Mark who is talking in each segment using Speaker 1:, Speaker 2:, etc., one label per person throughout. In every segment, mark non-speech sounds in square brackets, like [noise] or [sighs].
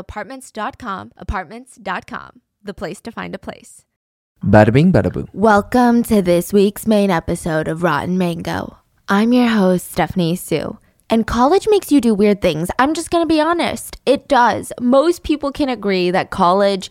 Speaker 1: apartments.com, apartments.com, the place to find a place.
Speaker 2: Bada bing, bada boom.
Speaker 1: Welcome to this week's main episode of Rotten Mango. I'm your host, Stephanie Soo. And college makes you do weird things. I'm just gonna be honest. It does. Most people can agree that college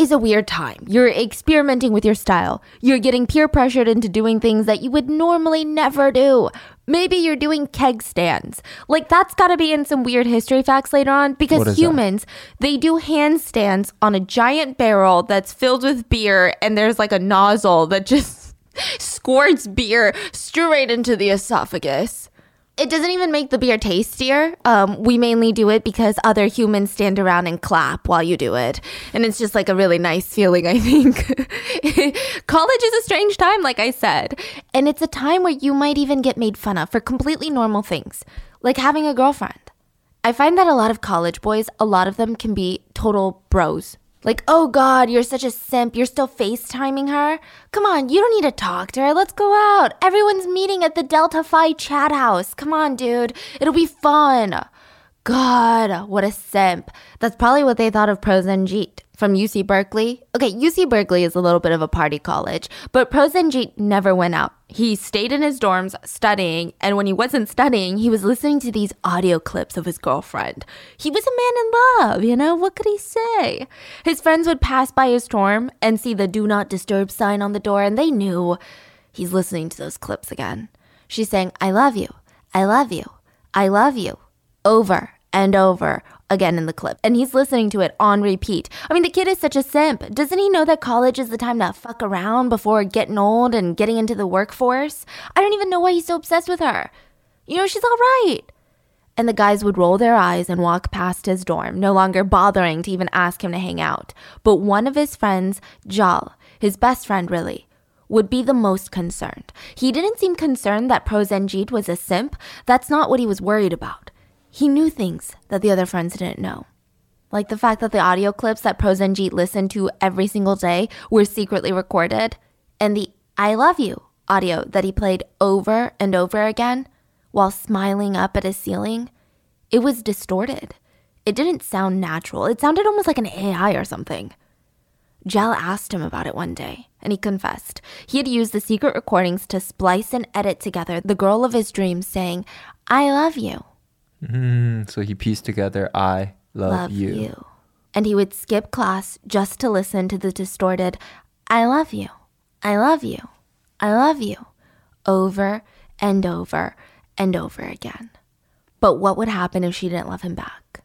Speaker 1: is a weird time. You're experimenting with your style. You're getting peer pressured into doing things that you would normally never do. Maybe you're doing keg stands. Like that's got to be in some weird history facts later on because humans, that? they do handstands on a giant barrel that's filled with beer and there's like a nozzle that just [laughs] squirts beer straight into the esophagus it doesn't even make the beer tastier. Um, we mainly do it because other humans stand around and clap while you do it. And it's just like a really nice feeling, I think. [laughs] College is a strange time, like I said. And it's a time where you might even get made fun of for completely normal things, like having a girlfriend. I find that a lot of college boys, a lot of them can be total bros. Like, oh God, you're such a simp. You're still FaceTiming her? Come on, you don't need to talk to her. Let's go out. Everyone's meeting at the Delta Phi chat house. Come on, dude. It'll be fun. God, what a simp. That's probably what they thought of Prosenjit from UC Berkeley. Okay, UC Berkeley is a little bit of a party college, but Prosenjit never went out. He stayed in his dorms studying, and when he wasn't studying, he was listening to these audio clips of his girlfriend. He was a man in love, you know? What could he say? His friends would pass by his dorm and see the do not disturb sign on the door, and they knew he's listening to those clips again. She's saying, I love you. I love you. I love you over and over again in the clip. And he's listening to it on repeat. I mean, the kid is such a simp. Doesn't he know that college is the time to fuck around before getting old and getting into the workforce? I don't even know why he's so obsessed with her. You know, she's all right. And the guys would roll their eyes and walk past his dorm, no longer bothering to even ask him to hang out. But one of his friends, Jal, his best friend really, would be the most concerned. He didn't seem concerned that Prosenjit was a simp. That's not what he was worried about. He knew things that the other friends didn't know. Like the fact that the audio clips that Prosenjit listened to every single day were secretly recorded, and the I love you audio that he played over and over again while smiling up at his ceiling. It was distorted. It didn't sound natural. It sounded almost like an AI or something. Jal asked him about it one day, and he confessed. He had used the secret recordings to splice and edit together the girl of his dreams saying, I love you
Speaker 2: Mm, so he pieced together, I love,
Speaker 1: love
Speaker 2: you.
Speaker 1: you. And he would skip class just to listen to the distorted, I love you, I love you, I love you, over and over and over again. But what would happen if she didn't love him back?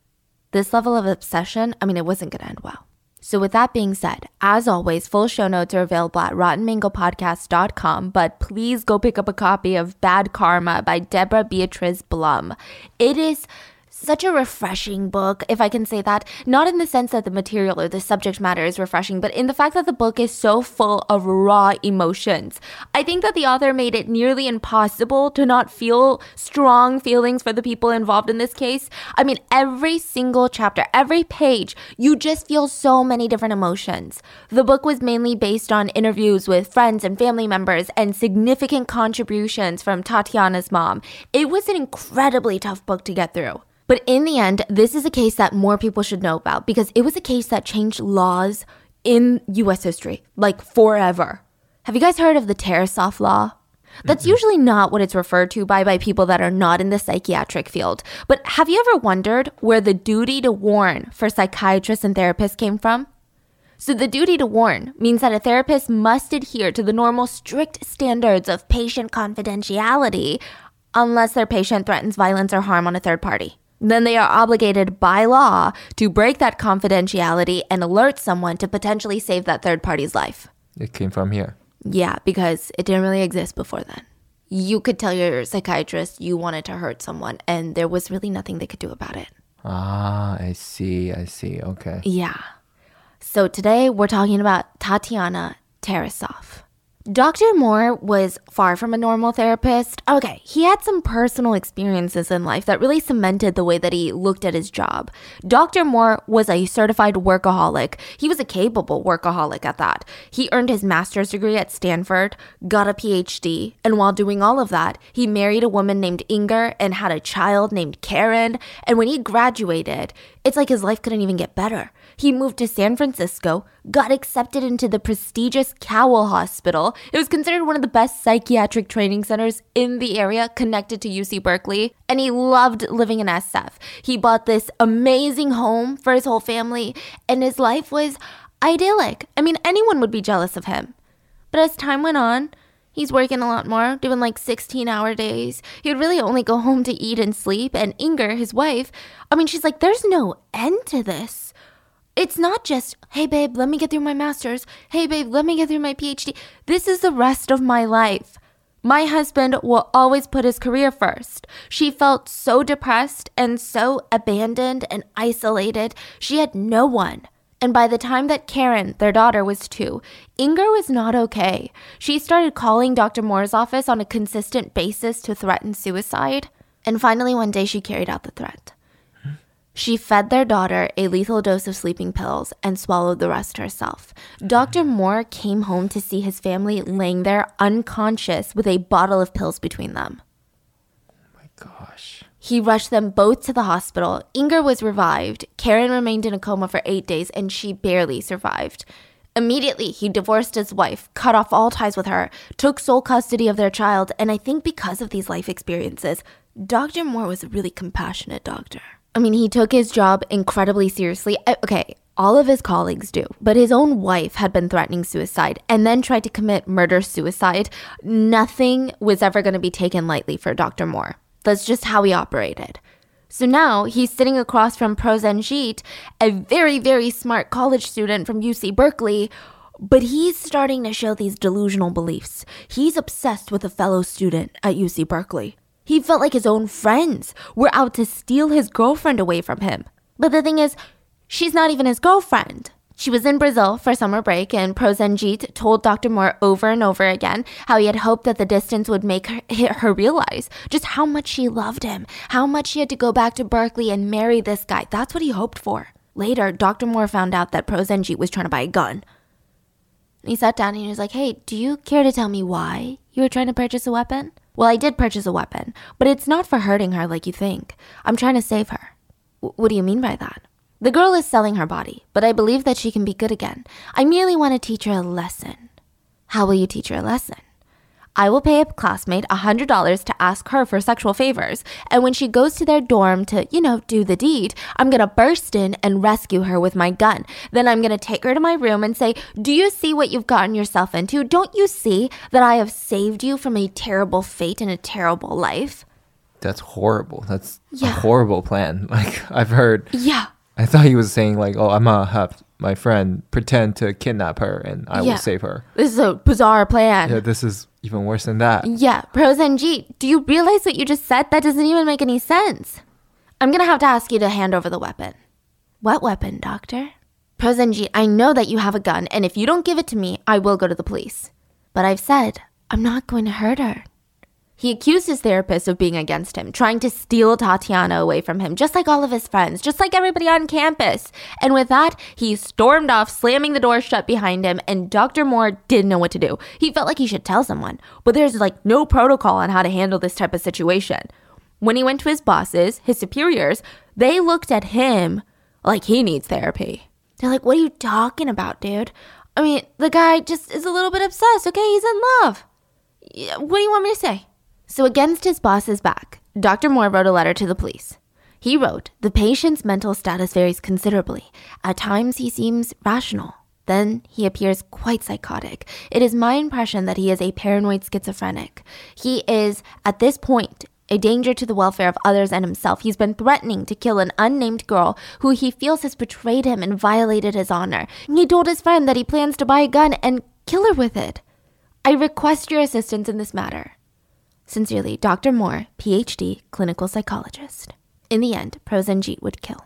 Speaker 1: This level of obsession, I mean, it wasn't going to end well. So, with that being said, as always, full show notes are available at rottenmangopodcast.com, but please go pick up a copy of Bad Karma by Deborah Beatrice Blum. It is such a refreshing book, if I can say that. Not in the sense that the material or the subject matter is refreshing, but in the fact that the book is so full of raw emotions. I think that the author made it nearly impossible to not feel strong feelings for the people involved in this case. I mean, every single chapter, every page, you just feel so many different emotions. The book was mainly based on interviews with friends and family members and significant contributions from Tatiana's mom. It was an incredibly tough book to get through. But in the end, this is a case that more people should know about because it was a case that changed laws in US history, like forever. Have you guys heard of the Tarasoff law? That's usually not what it's referred to by by people that are not in the psychiatric field. But have you ever wondered where the duty to warn for psychiatrists and therapists came from? So the duty to warn means that a therapist must adhere to the normal strict standards of patient confidentiality unless their patient threatens violence or harm on a third party. Then they are obligated by law to break that confidentiality and alert someone to potentially save that third party's life.
Speaker 2: It came from here.
Speaker 1: Yeah, because it didn't really exist before then. You could tell your psychiatrist you wanted to hurt someone, and there was really nothing they could do about it.
Speaker 2: Ah, I see. I see. Okay.
Speaker 1: Yeah. So today we're talking about Tatiana Tarasoff. Dr. Moore was far from a normal therapist. Okay, he had some personal experiences in life that really cemented the way that he looked at his job. Dr. Moore was a certified workaholic. He was a capable workaholic at that. He earned his master's degree at Stanford, got a PhD, and while doing all of that, he married a woman named Inger and had a child named Karen. And when he graduated, it's like his life couldn't even get better. He moved to San Francisco, got accepted into the prestigious Cowell Hospital. It was considered one of the best psychiatric training centers in the area connected to UC Berkeley, and he loved living in SF. He bought this amazing home for his whole family, and his life was idyllic. I mean, anyone would be jealous of him. But as time went on, He's working a lot more, doing like 16 hour days. He would really only go home to eat and sleep. And Inger, his wife, I mean, she's like, there's no end to this. It's not just, hey, babe, let me get through my master's. Hey, babe, let me get through my PhD. This is the rest of my life. My husband will always put his career first. She felt so depressed and so abandoned and isolated. She had no one. And by the time that Karen, their daughter, was two, Inger was not okay. She started calling Dr. Moore's office on a consistent basis to threaten suicide. And finally, one day, she carried out the threat. She fed their daughter a lethal dose of sleeping pills and swallowed the rest herself. Dr. Moore came home to see his family laying there unconscious with a bottle of pills between them.
Speaker 2: Oh My gosh.
Speaker 1: He rushed them both to the hospital. Inger was revived. Karen remained in a coma for eight days and she barely survived. Immediately, he divorced his wife, cut off all ties with her, took sole custody of their child, and I think because of these life experiences, Dr. Moore was a really compassionate doctor. I mean, he took his job incredibly seriously. Okay, all of his colleagues do, but his own wife had been threatening suicide and then tried to commit murder suicide. Nothing was ever going to be taken lightly for Dr. Moore. That's just how he operated. So now he's sitting across from Prosenjit, a very, very smart college student from UC Berkeley, but he's starting to show these delusional beliefs. He's obsessed with a fellow student at UC Berkeley. He felt like his own friends were out to steal his girlfriend away from him. But the thing is, she's not even his girlfriend. She was in Brazil for summer break, and Prosenjit told Dr. Moore over and over again how he had hoped that the distance would make her, her realize just how much she loved him, how much she had to go back to Berkeley and marry this guy. That's what he hoped for. Later, Dr. Moore found out that Prosenjit was trying to buy a gun. He sat down and he was like, Hey, do you care to tell me why you were trying to purchase a weapon? Well, I did purchase a weapon, but it's not for hurting her like you think. I'm trying to save her. W- what do you mean by that? The girl is selling her body, but I believe that she can be good again. I merely want to teach her a lesson. How will you teach her a lesson? I will pay a classmate $100 to ask her for sexual favors, and when she goes to their dorm to, you know, do the deed, I'm gonna burst in and rescue her with my gun. Then I'm gonna take her to my room and say, Do you see what you've gotten yourself into? Don't you see that I have saved you from a terrible fate and a terrible life?
Speaker 2: That's horrible. That's
Speaker 1: Yeah.
Speaker 2: a horrible plan. [laughs] Like I've heard.
Speaker 1: Yeah.
Speaker 2: I thought he was saying like, "Oh, I'm gonna have my friend pretend to kidnap her, and I
Speaker 1: Yeah.
Speaker 2: will save her."
Speaker 1: This is a bizarre plan.
Speaker 2: Yeah, this is even worse than that.
Speaker 1: Yeah, Prosenjit, do you realize what you just said? That doesn't even make any sense. I'm gonna have to ask you to hand over the weapon. What weapon, Doctor? Prosenjit, I know that you have a gun, and if you don't give it to me, I will go to the police. But I've said, I'm not going to hurt her. He accused his therapist of being against him, trying to steal Tatiana away from him, just like all of his friends, just like everybody on campus. And with that, he stormed off, slamming the door shut behind him, and Dr. Moore didn't know what to do. He felt like he should tell someone, but there's like no protocol on how to handle this type of situation. When he went to his bosses, his superiors, they looked at him like he needs therapy. They're like, What are you talking about, dude? I mean, the guy just is a little bit obsessed, okay? He's in love. What do you want me to say? So, against his boss's back, Dr. Moore wrote a letter to the police. He wrote, The patient's mental status varies considerably. At times, he seems rational. Then he appears quite psychotic. It is my impression that he is a paranoid schizophrenic. He is, at this point, a danger to the welfare of others and himself. He's been threatening to kill an unnamed girl who he feels has betrayed him and violated his honor. He told his friend that he plans to buy a gun and kill her with it. I request your assistance in this matter. Sincerely, Dr. Moore, PhD, clinical psychologist. In the end, Prosenjit would kill.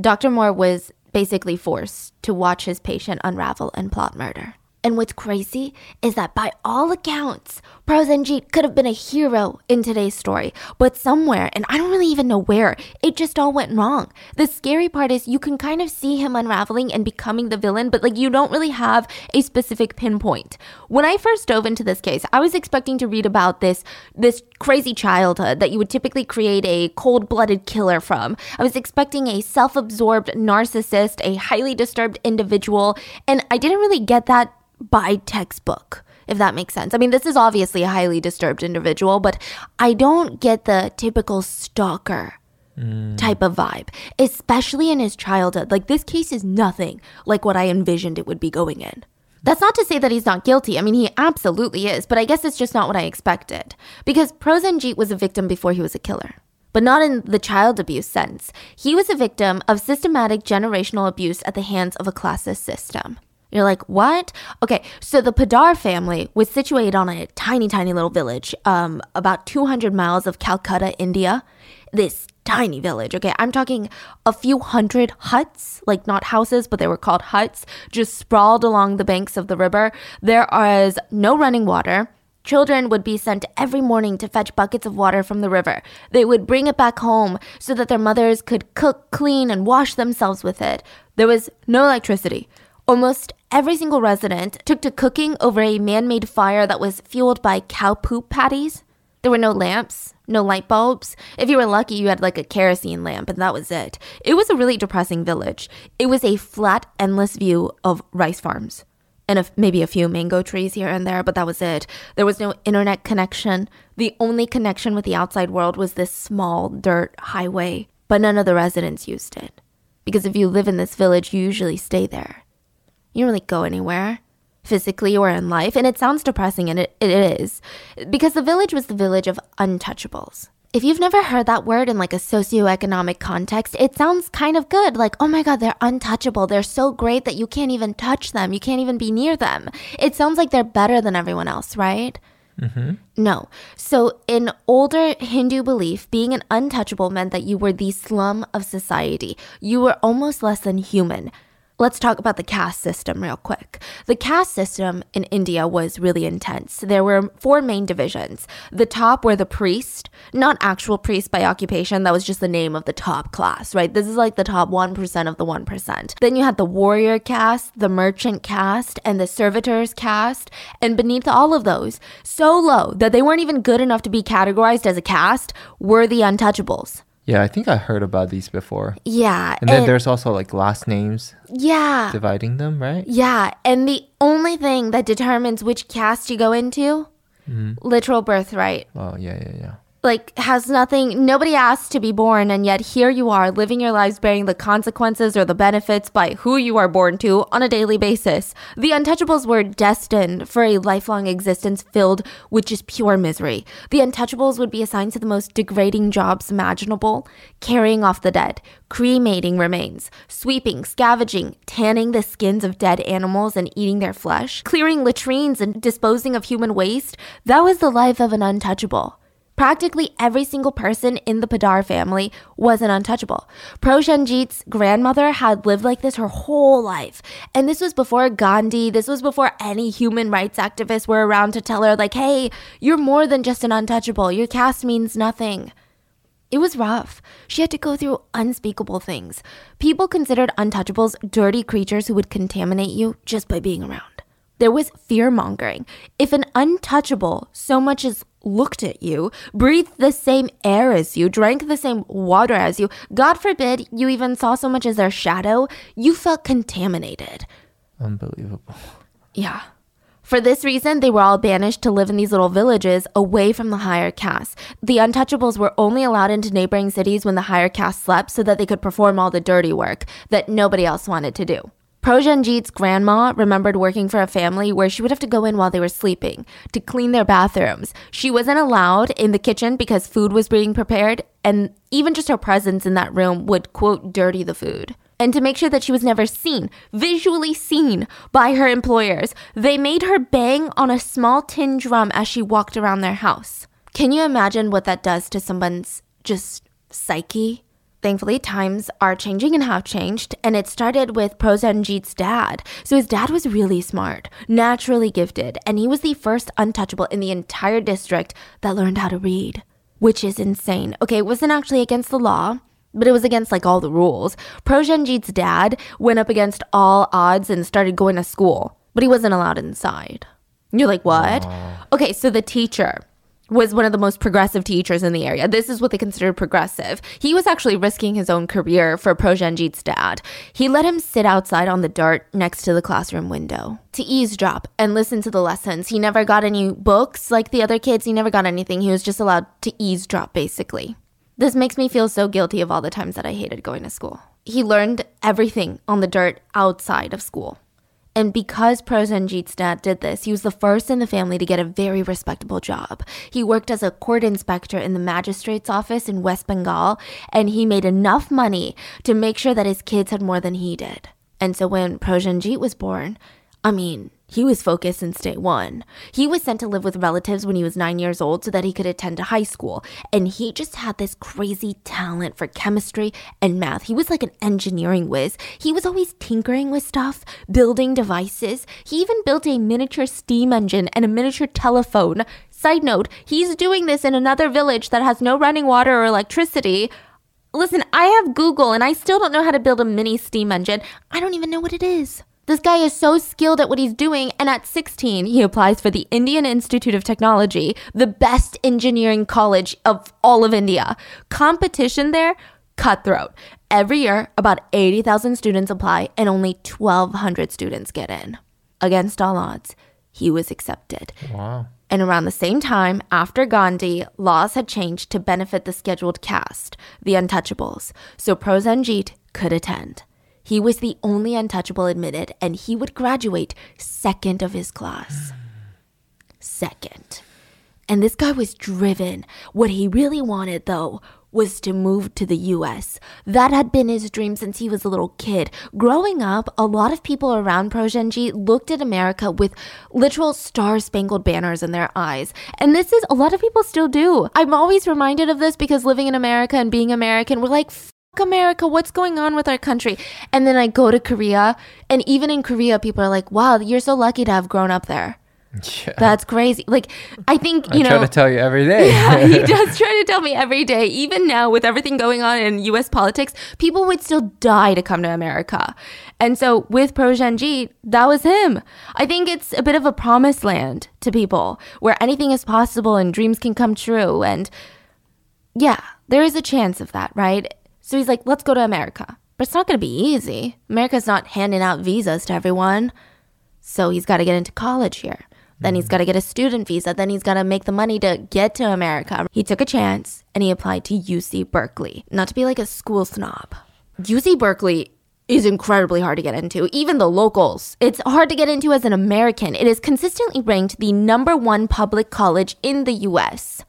Speaker 1: Dr. Moore was basically forced to watch his patient unravel and plot murder. And what's crazy is that by all accounts, Prosenjit could have been a hero in today's story, but somewhere, and I don't really even know where, it just all went wrong. The scary part is you can kind of see him unraveling and becoming the villain, but like you don't really have a specific pinpoint. When I first dove into this case, I was expecting to read about this this crazy childhood that you would typically create a cold-blooded killer from. I was expecting a self-absorbed narcissist, a highly disturbed individual, and I didn't really get that by textbook, if that makes sense. I mean, this is obviously a highly disturbed individual, but I don't get the typical stalker mm. type of vibe, especially in his childhood. Like, this case is nothing like what I envisioned it would be going in. That's not to say that he's not guilty. I mean, he absolutely is, but I guess it's just not what I expected. Because Prosenjit was a victim before he was a killer. But not in the child abuse sense. He was a victim of systematic generational abuse at the hands of a classist system. You're like, what? Okay, so the Poddar family was situated on a tiny, tiny little village, um, about 200 miles of Calcutta, India. This tiny village, okay? I'm talking a few hundred huts, like not houses, but they were called huts, just sprawled along the banks of the river. There was no running water. Children would be sent every morning to fetch buckets of water from the river. They would bring it back home so that their mothers could cook, clean, and wash themselves with it. There was no electricity. Almost every single resident took to cooking over a man made fire that was fueled by cow poop patties. There were no lamps, no light bulbs. If you were lucky, you had like a kerosene lamp, and that was it. It was a really depressing village. It was a flat, endless view of rice farms and a, maybe a few mango trees here and there, but that was it. There was no internet connection. The only connection with the outside world was this small dirt highway, but none of the residents used it. Because if you live in this village, you usually stay there. You don't really go anywhere, physically or in life, and it sounds depressing, and it, it is, because the village was the village of untouchables. If you've never heard that word in like a socioeconomic context, it sounds kind of good. Like, oh my God, they're untouchable. They're so great that you can't even touch them. You can't even be near them. It sounds like they're better than everyone else, right? Mm-hmm. No. So, in older Hindu belief, being an untouchable meant that you were the slum of society. You were almost less than human. Let's talk about the caste system real quick. The caste system in India was really intense. There were four main divisions. The top were the priest, not actual priest by occupation, that was just the name of the top class, right? This is like the top 1% of the 1%. Then you had the warrior caste, the merchant caste, and the servitors caste. And beneath all of those, so low that they weren't even good enough to be categorized as a caste, were the untouchables.
Speaker 2: Yeah, I think I heard about these before.
Speaker 1: Yeah.
Speaker 2: And then there's also like last names
Speaker 1: yeah.
Speaker 2: dividing them, right?
Speaker 1: Yeah, and the only thing that determines which caste you go into, mm-hmm. literal birthright.
Speaker 2: Oh, yeah, yeah, yeah.
Speaker 1: Like has nothing nobody asked to be born and yet here you are living your lives bearing the consequences or the benefits by who you are born to on a daily basis. The untouchables were destined for a lifelong existence filled with just pure misery. The untouchables would be assigned to the most degrading jobs imaginable, carrying off the dead, cremating remains, sweeping, scavenging, tanning the skins of dead animals and eating their flesh, clearing latrines and disposing of human waste. That was the life of an untouchable. Practically every single person in the Poddar family was an untouchable. Prosenjit's grandmother had lived like this her whole life. And this was before Gandhi, this was before any human rights activists were around to tell her, like, hey, you're more than just an untouchable. Your caste means nothing. It was rough. She had to go through unspeakable things. People considered untouchables dirty creatures who would contaminate you just by being around. There was fear mongering. If an untouchable so much as looked at you, breathed the same air as you, drank the same water as you, God forbid you even saw so much as their shadow, you felt contaminated.
Speaker 2: Unbelievable.
Speaker 1: Yeah. For this reason, they were all banished to live in these little villages away from the higher castes. The untouchables were only allowed into neighboring cities when the higher caste slept so that they could perform all the dirty work that nobody else wanted to do. Prosenjit's grandma remembered working for a family where she would have to go in while they were sleeping to clean their bathrooms. She wasn't allowed in the kitchen because food was being prepared, and even just her presence in that room would, quote, dirty the food and to make sure that she was never seen, visually seen by her employers, they made her bang on a small tin drum as she walked around their house. Can you imagine what that does to someone's just psyche? Thankfully, times are changing and have changed, and it started with Prosenjit's dad. So his dad was really smart, naturally gifted, and he was the first untouchable in the entire district that learned how to read, which is insane. Okay, it wasn't actually against the law, but it was against like all the rules. Prosenjit's dad went up against all odds and started going to school, but he wasn't allowed inside. You're like, what? Okay, so the teacher was one of the most progressive teachers in the area. This is what they considered progressive. He was actually risking his own career for Prosenjit's dad. He let him sit outside on the dirt next to the classroom window to eavesdrop and listen to the lessons. He never got any books like the other kids. He never got anything. He was just allowed to eavesdrop, basically. This makes me feel so guilty of all the times that I hated going to school. He learned everything on the dirt outside of school. And because Prosenjit's dad did this, he was the first in the family to get a very respectable job. He worked as a court inspector in the magistrate's office in West Bengal, and he made enough money to make sure that his kids had more than he did. And so when Prosenjit was born, I mean, he was focused since day one. He was sent to live with relatives when he was nine years old so that he could attend a high school. And he just had this crazy talent for chemistry and math. He was like an engineering whiz. He was always tinkering with stuff, building devices. He even built a miniature steam engine and a miniature telephone. Side note, he's doing this in another village that has no running water or electricity. Listen, I have Google and I still don't know how to build a mini steam engine. I don't even know what it is. This guy is so skilled at what he's doing, and at 16, he applies for the Indian Institute of Technology, the best engineering college of all of India. Competition there, cutthroat. Every year, about 80,000 students apply, and only 1,200 students get in. Against all odds, he was accepted.
Speaker 2: Wow.
Speaker 1: And around the same time, after Gandhi, laws had changed to benefit the scheduled caste, the untouchables, so Prosenjit could attend. He was the only untouchable admitted, and he would graduate second of his class. Second. And this guy was driven. What he really wanted, though, was to move to the US. That had been his dream since he was a little kid. Growing up, a lot of people around Progenji looked at America with literal star spangled banners in their eyes. And this is a lot of people still do. I'm always reminded of this because living in America and being American, we're like, America, what's going on with our country? And then I go to Korea, and even in Korea, people are like, wow, you're so lucky to have grown up there.
Speaker 2: Yeah.
Speaker 1: That's crazy. Like, I think, you
Speaker 2: I
Speaker 1: know.
Speaker 2: try to tell you every day. [laughs]
Speaker 1: yeah, he [laughs] does try to tell me every day. Even now, with everything going on in US politics, people would still die to come to America. And so with Prosenjit, that was him. I think it's a bit of a promised land to people where anything is possible and dreams can come true. And yeah, there is a chance of that, right? So he's like, let's go to America. But it's not going to be easy. America's not handing out visas to everyone. So he's got to get into college here. Then he's mm-hmm. got to get a student visa. Then he's got to make the money to get to America. He took a chance and he applied to UC Berkeley. Not to be like a school snob. UC Berkeley is incredibly hard to get into, even the locals. It's hard to get into as an American. It is consistently ranked the number one public college in the US.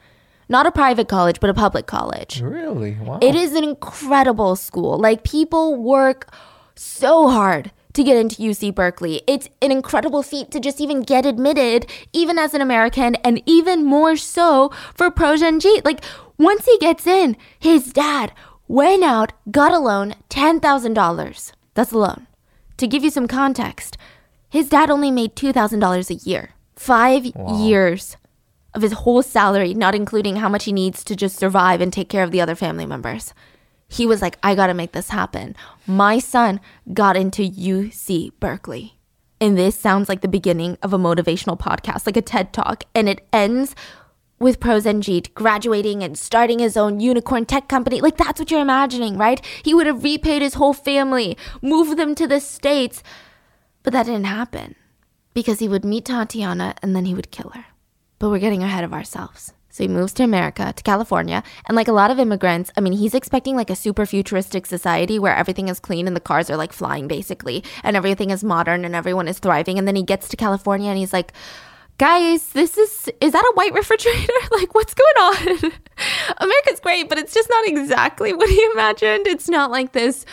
Speaker 1: Not a private college, but a public college.
Speaker 2: Really? Wow.
Speaker 1: It is an incredible school. Like people work so hard to get into UC Berkeley. It's an incredible feat to just even get admitted, even as an American, and even more so for Prosenjit. Like once he gets in, his dad went out, got a loan, $10,000. That's a loan. To give you some context, his dad only made $2,000 a year. Five years of his whole salary, not including how much he needs to just survive and take care of the other family members. He was like, I gotta make this happen. My son got into UC Berkeley. And this sounds like the beginning of a motivational podcast, like a TED talk. And it ends with Prosenjit graduating and starting his own unicorn tech company. Like that's what you're imagining, right? He would have repaid his whole family, moved them to the States. But that didn't happen because he would meet Tatiana and then he would kill her. But we're getting ahead of ourselves. So he moves to America, to California. And like a lot of immigrants, I mean, he's expecting like a super futuristic society where everything is clean and the cars are like flying basically, and everything is modern and everyone is thriving. And then he gets to California and he's like, guys, this is, is that a white refrigerator? [laughs] like, what's going on? [laughs] America's great, but it's just not exactly what he [laughs] imagined. It's not like this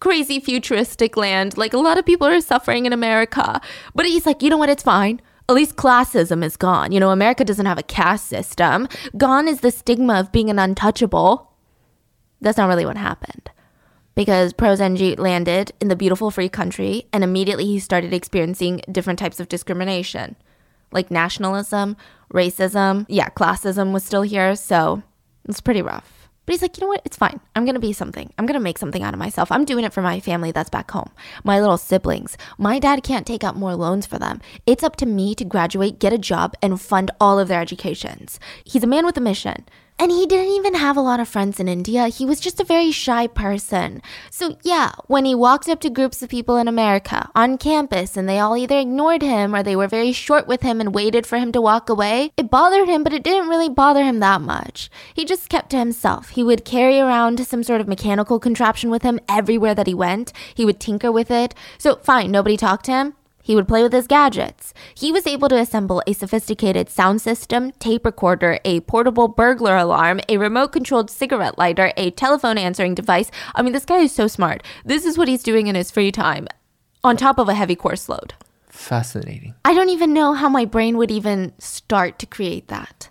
Speaker 1: crazy futuristic land. Like a lot of people are suffering in America. But he's like, you know what? It's fine at least classism is gone. You know, America doesn't have a caste system. Gone is the stigma of being an untouchable. That's not really what happened. Because Prosenji landed in the beautiful free country and immediately he started experiencing different types of discrimination, like nationalism, racism. Yeah, classism was still here, so it's pretty rough. But he's like, you know what? It's fine. I'm going to be something. I'm going to make something out of myself. I'm doing it for my family that's back home, my little siblings. My dad can't take out more loans for them. It's up to me to graduate, get a job, and fund all of their educations. He's a man with a mission. And he didn't even have a lot of friends in India. He was just a very shy person. So, yeah, when he walked up to groups of people in America on campus and they all either ignored him or they were very short with him and waited for him to walk away, it bothered him, but it didn't really bother him that much. He just kept to himself. He would carry around some sort of mechanical contraption with him everywhere that he went. He would tinker with it. So, fine, nobody talked to him. He would play with his gadgets. He was able to assemble a sophisticated sound system, tape recorder, a portable burglar alarm, a remote controlled cigarette lighter, a telephone answering device. I mean, this guy is so smart. This is what he's doing in his free time, on top of a heavy course load.
Speaker 2: Fascinating.
Speaker 1: I don't even know how my brain would even start to create that.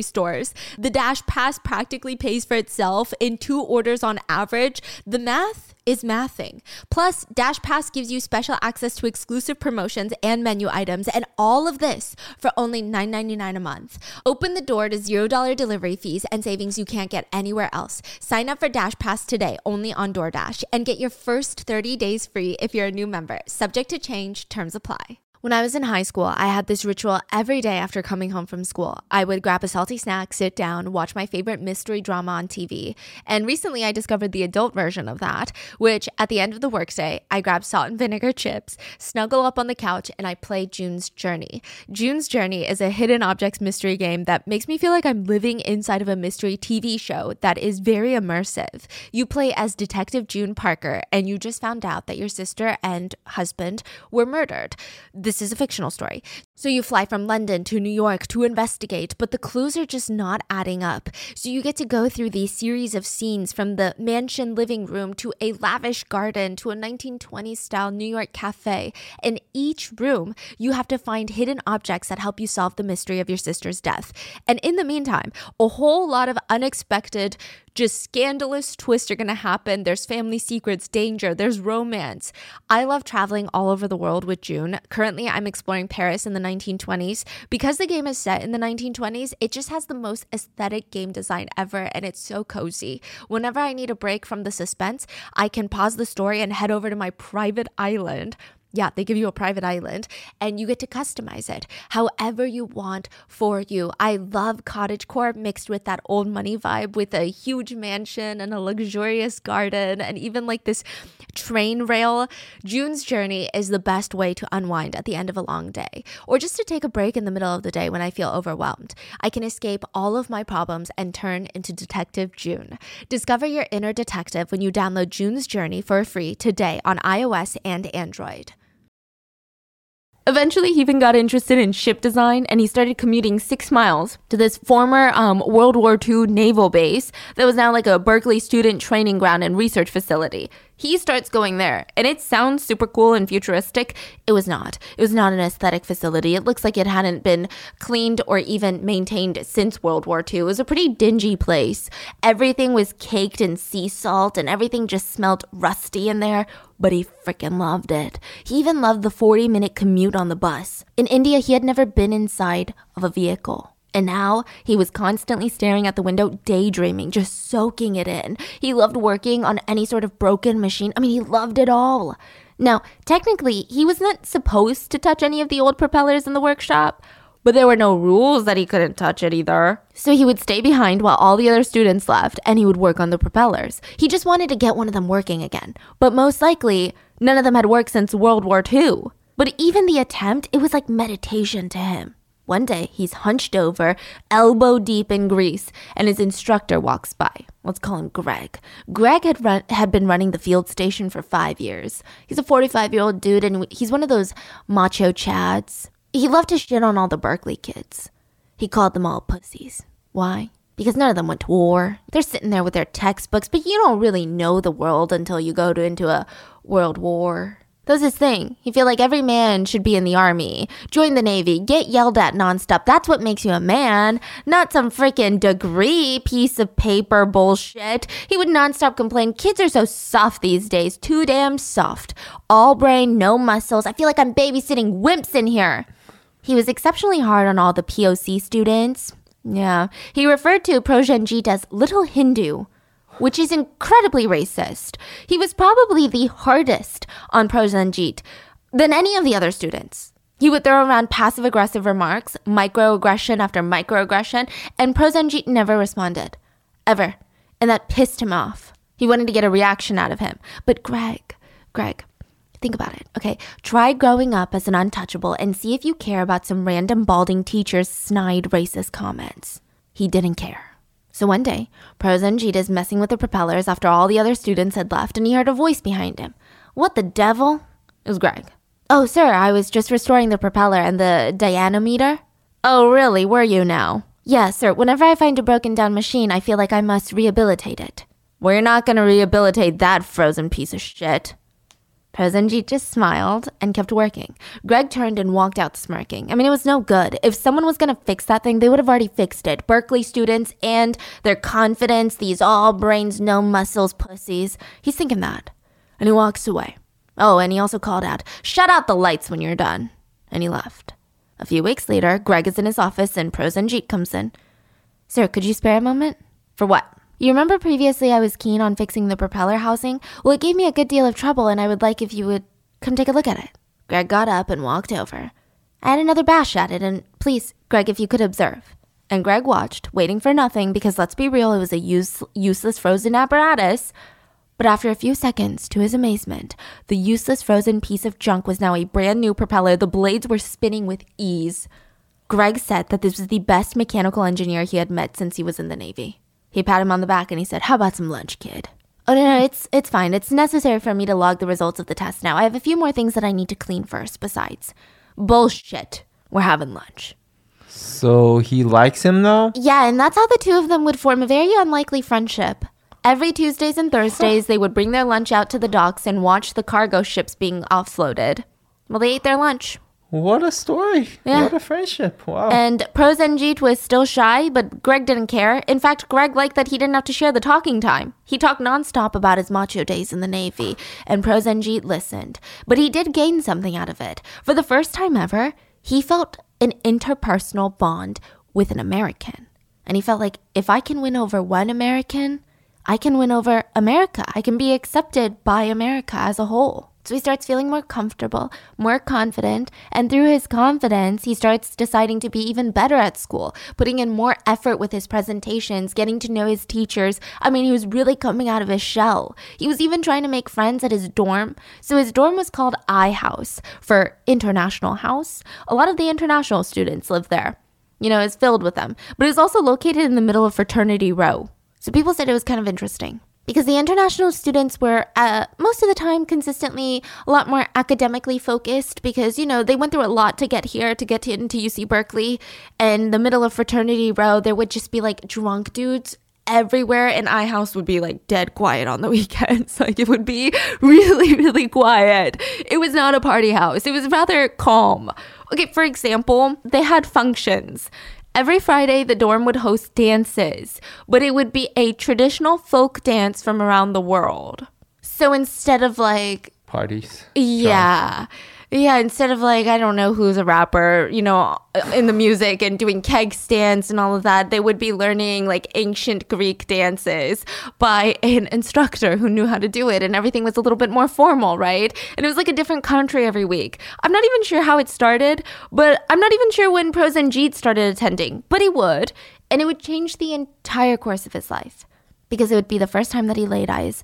Speaker 1: grocery stores. The Dash Pass practically pays for itself in two orders on average. The math is mathing. Plus, Dash Pass gives you special access to exclusive promotions and menu items, and all of this for only $9.99 a month. Open the door to $0 delivery fees and savings you can't get anywhere else. Sign up for Dash Pass today only on DoorDash and get your first 30 days free if you're a new member. Subject to change, terms apply. When I was in high school, I had this ritual every day after coming home from school. I would grab a salty snack, sit down, watch my favorite mystery drama on TV. And recently I discovered the adult version of that, which at the end of the workday, I grab salt and vinegar chips, snuggle up on the couch, and I play June's Journey. June's Journey is a hidden objects mystery game that makes me feel like I'm living inside of a mystery TV show that is very immersive. You play as Detective June Parker, and you just found out that your sister and husband were murdered. The this is a fictional story. So you fly from London to New York to investigate, but the clues are just not adding up. So you get to go through these series of scenes from the mansion living room to a lavish garden to a 1920s style New York cafe. In each room, you have to find hidden objects that help you solve the mystery of your sister's death. And in the meantime, a whole lot of unexpected just scandalous twists are going to happen. There's family secrets, danger, there's romance. I love traveling all over the world with June. Currently, I'm exploring Paris in the 1920s. Because the game is set in the 1920s, it just has the most aesthetic game design ever and it's so cozy. Whenever I need a break from the suspense, I can pause the story and head over to my private island yeah, they give you a private island and you get to customize it however you want for you. I love cottage core mixed with that old money vibe with a huge mansion and a luxurious garden and even like this train rail. June's journey is the best way to unwind at the end of a long day or just to take a break in the middle of the day when I feel overwhelmed. I can escape all of my problems and turn into Detective June. Discover your inner detective when you download June's Journey for free today on iOS and Android. Eventually, he even got interested in ship design and he started commuting six miles to this former um, World War II naval base that was now like a Berkeley student training ground and research facility. He starts going there, and it sounds super cool and futuristic. It was not. It was not an aesthetic facility. It looks like it hadn't been cleaned or even maintained since World War II. It was a pretty dingy place. Everything was caked in sea salt, and everything just smelled rusty in there, but he freaking loved it. He even loved the 40 minute commute on the bus. In India, he had never been inside of a vehicle. And now he was constantly staring at the window, daydreaming, just soaking it in. He loved working on any sort of broken machine. I mean, he loved it all. Now, technically, he was not supposed to touch any of the old propellers in the workshop, but there were no rules that he couldn't touch it either. So he would stay behind while all the other students left and he would work on the propellers. He just wanted to get one of them working again. But most likely, none of them had worked since World War II. But even the attempt, it was like meditation to him. One day, he's hunched over, elbow deep in grease, and his instructor walks by. Let's call him Greg. Greg had run, had been running the field station for five years. He's a 45 year old dude, and he's one of those macho chads. He loved to shit on all the Berkeley kids. He called them all pussies. Why? Because none of them went to war. They're sitting there with their textbooks, but you don't really know the world until you go to, into a world war. That was his thing. He feel like every man should be in the army, join the navy, get yelled at nonstop. That's what makes you a man, not some freaking degree piece of paper bullshit. He would nonstop complain. Kids are so soft these days, too damn soft. All brain, no muscles. I feel like I'm babysitting wimps in here. He was exceptionally hard on all the POC students. Yeah, he referred to Prosenjit as Little Hindu which is incredibly racist. He was probably the hardest on Prosenjit than any of the other students. He would throw around passive aggressive remarks, microaggression after microaggression, and Prosenjit never responded. Ever. And that pissed him off. He wanted to get a reaction out of him. But Greg, Greg, think about it. Okay, try growing up as an untouchable and see if you care about some random balding teacher's snide racist comments. He didn't care. So one day, Prosenjit is messing with the propellers after all the other students had left, and he heard a voice behind him. What the devil? It was Greg. Oh, sir, I was just restoring the propeller and the dynamometer. Oh, really? Were you now? Yes, sir. Whenever I find a broken down machine, I feel like I must rehabilitate it. We're not going to rehabilitate that frozen piece of shit. Prosenjit just smiled and kept working. Greg turned and walked out smirking. I mean, it was no good. If someone was going to fix that thing, they would have already fixed it. Berkeley students and their confidence, these all brains, no muscles pussies. He's thinking that. And he walks away. Oh, and he also called out, Shut out the lights when you're done. And he left. A few weeks later, Greg is in his office and Prosenjit comes in. Sir, could you spare a moment? For what? You remember previously I was keen on fixing the propeller housing? Well, it gave me a good deal of trouble, and I would like if you would come take a look at it. Greg got up and walked over. I had another bash at it, and please, Greg, if you could observe. And Greg watched, waiting for nothing, because let's be real, it was a use- useless frozen apparatus. But after a few seconds, to his amazement, the useless frozen piece of junk was now a brand new propeller. The blades were spinning with ease. Greg said that this was the best mechanical engineer he had met since he was in the Navy. He patted him on the back and he said, How about some lunch, kid? Oh, no, no, it's, it's fine. It's necessary for me to log the results of the test now. I have a few more things that I need to clean first, besides. Bullshit. We're having lunch.
Speaker 2: So he likes him though?
Speaker 1: Yeah, and that's how the two of them would form a very unlikely friendship. Every Tuesdays and Thursdays, they would bring their lunch out to the docks and watch the cargo ships being offloaded. Well, they ate their lunch.
Speaker 2: What a story.
Speaker 1: Yeah.
Speaker 2: What a friendship. Wow.
Speaker 1: And Prosenjit was still shy, but Greg didn't care. In fact, Greg liked that he didn't have to share the talking time. He talked nonstop about his macho days in the Navy, and Prosenjit listened. But he did gain something out of it. For the first time ever, he felt an interpersonal bond with an American. And he felt like if I can win over one American, I can win over America. I can be accepted by America as a whole. So he starts feeling more comfortable, more confident, and through his confidence, he starts deciding to be even better at school, putting in more effort with his presentations, getting to know his teachers. I mean, he was really coming out of his shell. He was even trying to make friends at his dorm. So his dorm was called I House for International House. A lot of the international students live there. You know, it's filled with them. But it's also located in the middle of Fraternity Row. So people said it was kind of interesting because the international students were uh, most of the time consistently a lot more academically focused because you know they went through a lot to get here to get into UC Berkeley and the middle of fraternity row there would just be like drunk dudes everywhere and I house would be like dead quiet on the [laughs] weekends. Like it would be [laughs] really, really quiet. It was not a party house. It was rather calm. Okay, for example, they had functions. Every Friday, the dorm would host dances, but it would be a traditional folk dance from around the world. So instead of like,
Speaker 2: Parties.
Speaker 1: yeah. Yeah, instead of like, I don't know who's a rapper, you know, in the music and doing keg stands and all of that, they would be learning like ancient Greek dances by an instructor who knew how to do it. And everything was a little bit more formal, right? And it was like a different country every week. I'm not even sure how it started, but I'm not even sure when Prosenjit started attending, but he would. And it would change the entire course of his life because it would be the first time that he laid eyes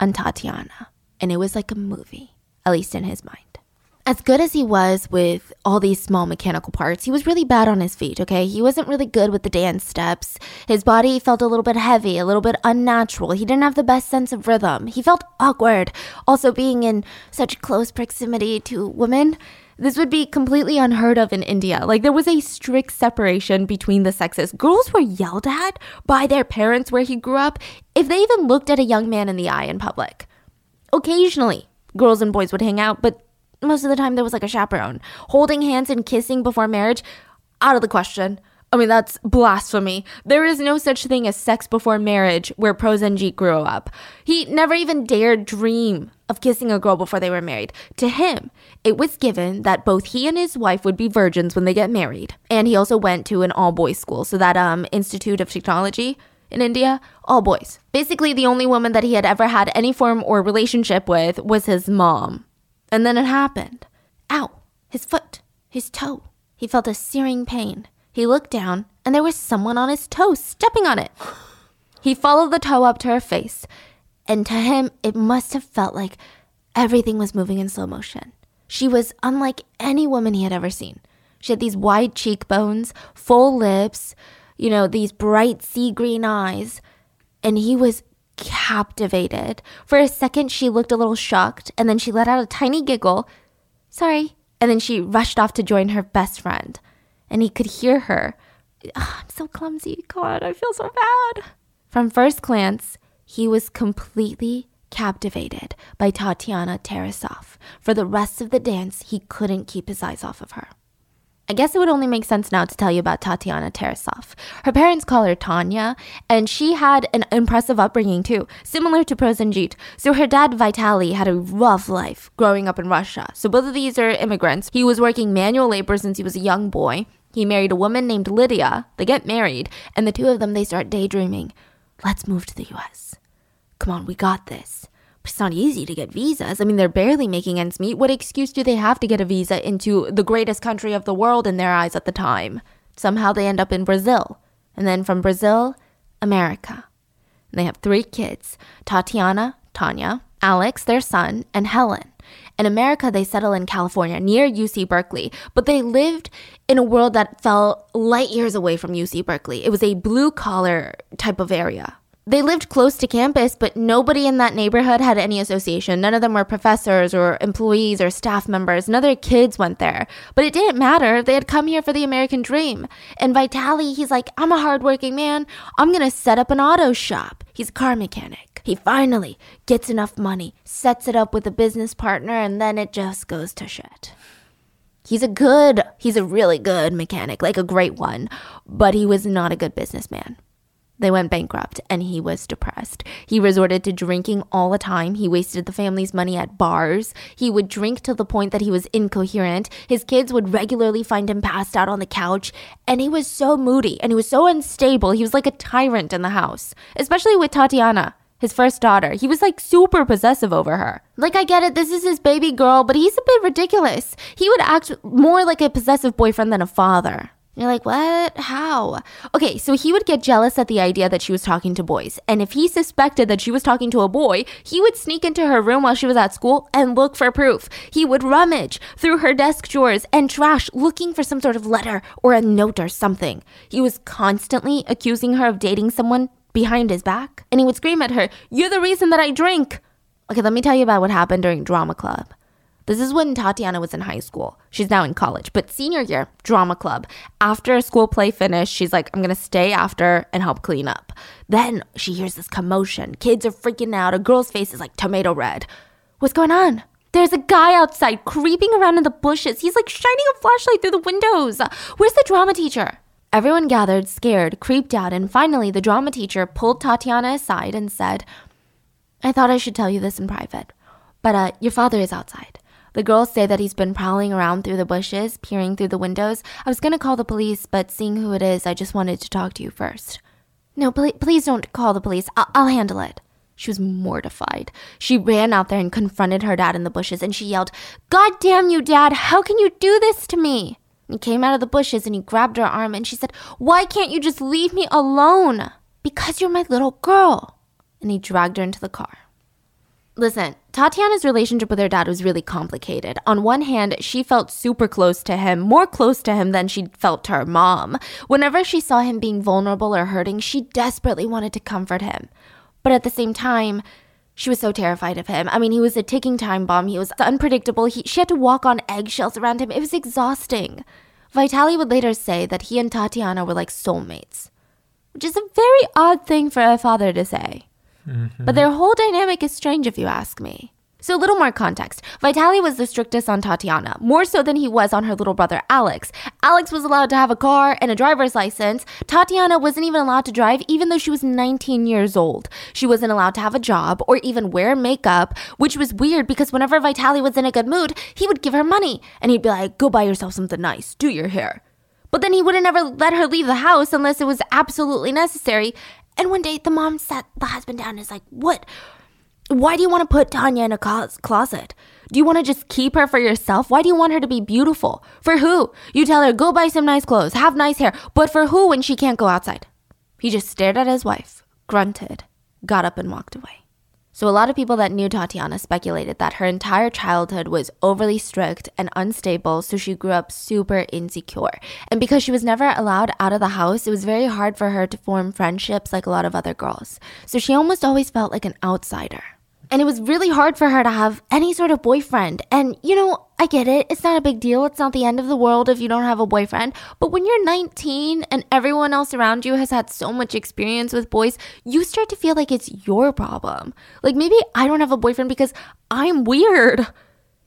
Speaker 1: on Tatiana. And it was like a movie, at least in his mind. As good as he was with all these small mechanical parts, he was really bad on his feet, okay? He wasn't really good with the dance steps. His body felt a little bit heavy, a little bit unnatural. He didn't have the best sense of rhythm. He felt awkward. Also, being in such close proximity to women, this would be completely unheard of in India. Like, there was a strict separation between the sexes. Girls were yelled at by their parents where he grew up if they even looked at a young man in the eye in public. Occasionally, girls and boys would hang out, but most of the time there was like a chaperone. Holding hands and kissing before marriage, out of the question. I mean, that's blasphemy. There is no such thing as sex before marriage where Prosenjit grew up. He never even dared dream of kissing a girl before they were married. To him, it was given that both he and his wife would be virgins when they get married. And he also went to an all boys school, so that um Institute of Technology in India, all boys. Basically, the only woman that he had ever had any form or relationship with was his mom. And then it happened. Ow! His foot, his toe. He felt a searing pain. He looked down, and there was someone on his toe stepping on it. He followed the toe up to her face, and to him, it must have felt like everything was moving in slow motion. She was unlike any woman he had ever seen. She had these wide cheekbones, full lips, you know, these bright sea green eyes, and he was captivated. For a second, she looked a little shocked, and then she let out a tiny giggle. Sorry. And then she rushed off to join her best friend. And he could hear her. Ugh, I'm so clumsy. God, I feel so bad. From first glance, he was completely captivated by Tatiana Tarasoff. For the rest of the dance, he couldn't keep his eyes off of her. I guess it would only make sense now to tell you about Tatiana Tarasoff. Her parents call her Tanya, and she had an impressive upbringing too, similar to Prosenjit. So her dad Vitaly had a rough life growing up in Russia. So both of these are immigrants. He was working manual labor since he was a young boy. He married a woman named Lydia. They get married, and the two of them they start daydreaming. Let's move to the US. Come on, we got this. It's not easy to get visas. I mean, they're barely making ends meet. What excuse do they have to get a visa into the greatest country of the world in their eyes at the time? Somehow they end up in Brazil. And then from Brazil, America. And they have three kids Tatiana, Tanya, Alex, their son, and Helen. In America, they settle in California near UC Berkeley, but they lived in a world that fell light years away from UC Berkeley. It was a blue collar type of area. They lived close to campus, but nobody in that neighborhood had any association. None of them were professors or employees or staff members. None of their kids went there. But it didn't matter. They had come here for the American dream. And Vitaly, he's like, I'm a hardworking man. I'm going to set up an auto shop. He's a car mechanic. He finally gets enough money, sets it up with a business partner, and then it just goes to shit. He's a good, he's a really good mechanic, like a great one, but he was not a good businessman. They went bankrupt and he was depressed. He resorted to drinking all the time. He wasted the family's money at bars. He would drink to the point that he was incoherent. His kids would regularly find him passed out on the couch. And he was so moody and he was so unstable. He was like a tyrant in the house, especially with Tatiana. His first daughter. He was like super possessive over her. Like, I get it, this is his baby girl, but he's a bit ridiculous. He would act more like a possessive boyfriend than a father. You're like, what? How? Okay, so he would get jealous at the idea that she was talking to boys. And if he suspected that she was talking to a boy, he would sneak into her room while she was at school and look for proof. He would rummage through her desk drawers and trash looking for some sort of letter or a note or something. He was constantly accusing her of dating someone behind his back. And he would scream at her, You're the reason that I drink. Okay, let me tell you about what happened during drama club. This is when Tatiana was in high school. She's now in college, but senior year, drama club. After a school play finished, she's like, I'm gonna stay after and help clean up. Then she hears this commotion. Kids are freaking out. A girl's face is like tomato red. What's going on? There's a guy outside creeping around in the bushes. He's like shining a flashlight through the windows. Where's the drama teacher? Everyone gathered, scared, creeped out, and finally the drama teacher pulled Tatiana aside and said, I thought I should tell you this in private, but uh, your father is outside. The girls say that he's been prowling around through the bushes, peering through the windows. I was going to call the police, but seeing who it is, I just wanted to talk to you first. No, pl- please don't call the police. I- I'll handle it. She was mortified. She ran out there and confronted her dad in the bushes and she yelled, God damn you, dad, how can you do this to me? He came out of the bushes and he grabbed her arm and she said, Why can't you just leave me alone? Because you're my little girl. And he dragged her into the car. Listen, Tatiana's relationship with her dad was really complicated. On one hand, she felt super close to him, more close to him than she felt to her mom. Whenever she saw him being vulnerable or hurting, she desperately wanted to comfort him. But at the same time, she was so terrified of him. I mean, he was a ticking time bomb. He was unpredictable. He, she had to walk on eggshells around him. It was exhausting. Vitali would later say that he and Tatiana were like soulmates, which is a very odd thing for a father to say. Mm-hmm. But their whole dynamic is strange if you ask me. So, a little more context. Vitali was the strictest on Tatiana, more so than he was on her little brother Alex. Alex was allowed to have a car and a driver's license. Tatiana wasn't even allowed to drive, even though she was 19 years old. She wasn't allowed to have a job or even wear makeup, which was weird because whenever Vitali was in a good mood, he would give her money and he'd be like, go buy yourself something nice, do your hair. But then he wouldn't ever let her leave the house unless it was absolutely necessary. And one day the mom sat the husband down and is like, What? Why do you want to put Tanya in a closet? Do you want to just keep her for yourself? Why do you want her to be beautiful? For who? You tell her, go buy some nice clothes, have nice hair, but for who when she can't go outside? He just stared at his wife, grunted, got up, and walked away. So, a lot of people that knew Tatiana speculated that her entire childhood was overly strict and unstable, so she grew up super insecure. And because she was never allowed out of the house, it was very hard for her to form friendships like a lot of other girls. So, she almost always felt like an outsider. And it was really hard for her to have any sort of boyfriend. And, you know, I get it. It's not a big deal. It's not the end of the world if you don't have a boyfriend. But when you're 19 and everyone else around you has had so much experience with boys, you start to feel like it's your problem. Like maybe I don't have a boyfriend because I'm weird.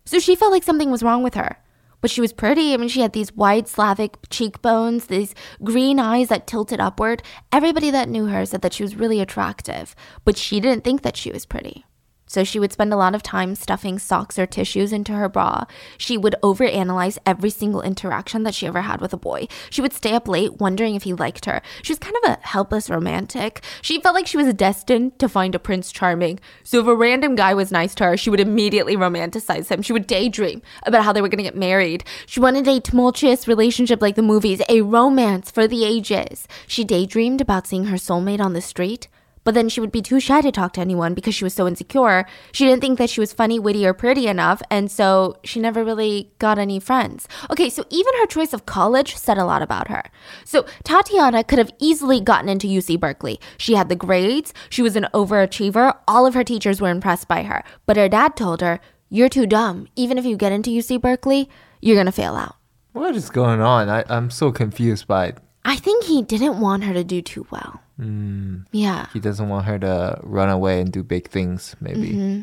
Speaker 1: So she felt like something was wrong with her. But she was pretty. I mean, she had these wide Slavic cheekbones, these green eyes that tilted upward. Everybody that knew her said that she was really attractive, but she didn't think that she was pretty. So she would spend a lot of time stuffing socks or tissues into her bra. She would overanalyze every single interaction that she ever had with a boy. She would stay up late wondering if he liked her. She was kind of a helpless romantic. She felt like she was destined to find a prince charming. So if a random guy was nice to her, she would immediately romanticize him. She would daydream about how they were going to get married. She wanted a tumultuous relationship like the movies, a romance for the ages. She daydreamed about seeing her soulmate on the street but then she would be too shy to talk to anyone because she was so insecure. She didn't think that she was funny, witty, or pretty enough, and so she never really got any friends. Okay, so even her choice of college said a lot about her. So Tatiana could have easily gotten into UC Berkeley. She had the grades, she was an overachiever, all of her teachers were impressed by her. But her dad told her, You're too dumb. Even if you get into UC Berkeley, you're gonna fail out.
Speaker 2: What is going on? I, I'm so confused by it.
Speaker 1: I think he didn't want her to do too well.
Speaker 2: Mm.
Speaker 1: Yeah.
Speaker 2: He doesn't want her to run away and do big things, maybe.
Speaker 1: Mm-hmm.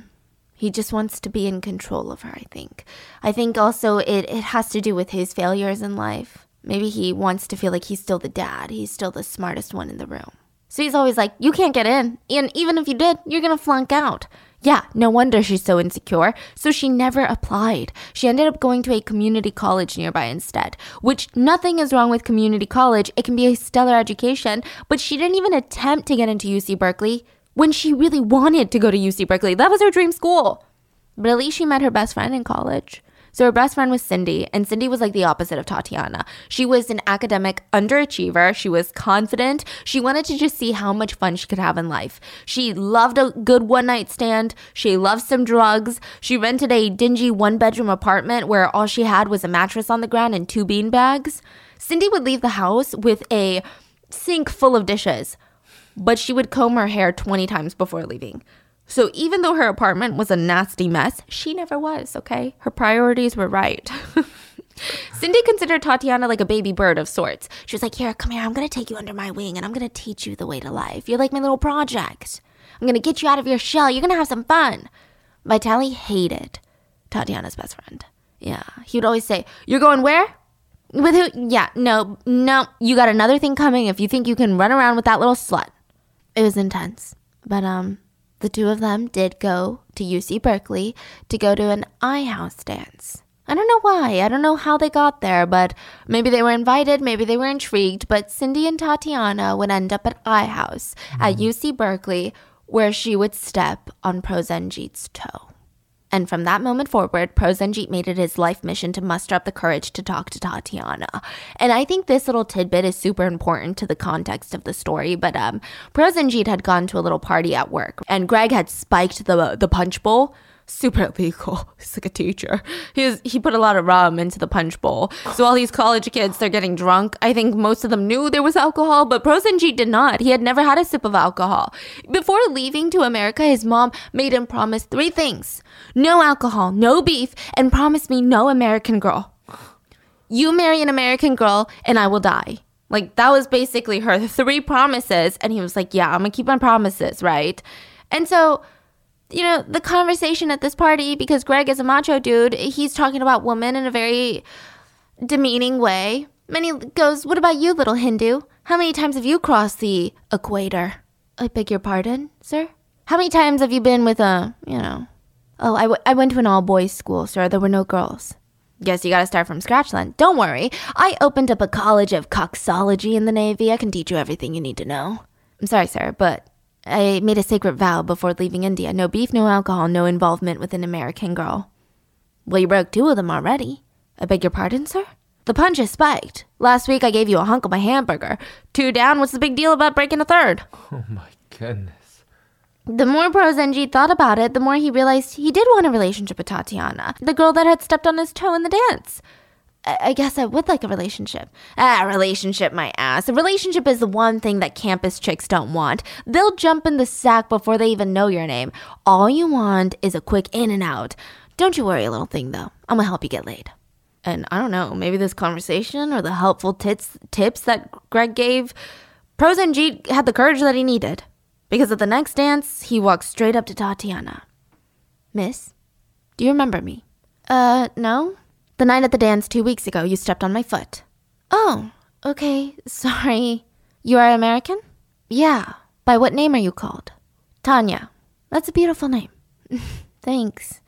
Speaker 1: He just wants to be in control of her, I think. I think also it, it has to do with his failures in life. Maybe he wants to feel like he's still the dad, he's still the smartest one in the room. So he's always like, You can't get in. And even if you did, you're going to flunk out. Yeah, no wonder she's so insecure. So she never applied. She ended up going to a community college nearby instead, which nothing is wrong with community college. It can be a stellar education, but she didn't even attempt to get into UC Berkeley when she really wanted to go to UC Berkeley. That was her dream school. But at least she met her best friend in college. So her best friend was Cindy, and Cindy was like the opposite of Tatiana. She was an academic underachiever. She was confident. She wanted to just see how much fun she could have in life. She loved a good one night stand. She loved some drugs. She rented a dingy one bedroom apartment where all she had was a mattress on the ground and two bean bags. Cindy would leave the house with a sink full of dishes, but she would comb her hair 20 times before leaving. So even though her apartment was a nasty mess, she never was, okay? Her priorities were right. [laughs] Cindy considered Tatiana like a baby bird of sorts. She was like, Here, come here, I'm gonna take you under my wing and I'm gonna teach you the way to life. You're like my little project. I'm gonna get you out of your shell. You're gonna have some fun. Vitali hated Tatiana's best friend. Yeah. He would always say, You're going where? With who? Yeah, no, no. You got another thing coming if you think you can run around with that little slut. It was intense. But, um, the two of them did go to UC Berkeley to go to an iHouse dance. I don't know why. I don't know how they got there, but maybe they were invited, maybe they were intrigued. But Cindy and Tatiana would end up at iHouse mm-hmm. at UC Berkeley, where she would step on Prosenjit's toe. And from that moment forward, Prosenjit made it his life mission to muster up the courage to talk to Tatiana. And I think this little tidbit is super important to the context of the story. But um, Prosenjit had gone to a little party at work, and Greg had spiked the the punch bowl super illegal. [laughs] He's like a teacher. He's he put a lot of rum into the punch bowl. So all these college kids, they're getting drunk. I think most of them knew there was alcohol, but Prosenjit did not. He had never had a sip of alcohol. Before leaving to America, his mom made him promise three things: no alcohol, no beef, and promise me no American girl. You marry an American girl, and I will die. Like that was basically her [laughs] three promises, and he was like, "Yeah, I'm gonna keep my promises, right?" And so you know, the conversation at this party, because Greg is a macho dude, he's talking about women in a very demeaning way. And he goes, What about you, little Hindu? How many times have you crossed the equator? I beg your pardon, sir? How many times have you been with a, you know? Oh, I, w- I went to an all boys school, sir. There were no girls. Guess you gotta start from scratch then. Don't worry. I opened up a college of coxology in the Navy. I can teach you everything you need to know. I'm sorry, sir, but I made a sacred vow before leaving India no beef, no alcohol, no involvement with an American girl. Well, you broke two of them already. I beg your pardon, sir? The punch is spiked. Last week I gave you a hunk of my hamburger. Two down, what's the big deal about breaking a third?
Speaker 2: Oh my goodness.
Speaker 1: The more Prosenjit thought about it, the more he realized he did want a relationship with Tatiana, the girl that had stepped on his toe in the dance. I guess I would like a relationship. Ah, relationship, my ass. A relationship is the one thing that campus chicks don't want. They'll jump in the sack before they even know your name. All you want is a quick in and out. Don't you worry, little thing, though. I'm gonna help you get laid. And I don't know, maybe this conversation or the helpful tits, tips that Greg gave, Prosenjit had the courage that he needed. Because at the next dance, he walked straight up to Tatiana. Miss, do you remember me? Uh, no. The night at the dance two weeks ago, you stepped on my foot. Oh, okay. [laughs] Sorry. You are American? Yeah. By what name are you called? Tanya. That's a beautiful name. [laughs] Thanks.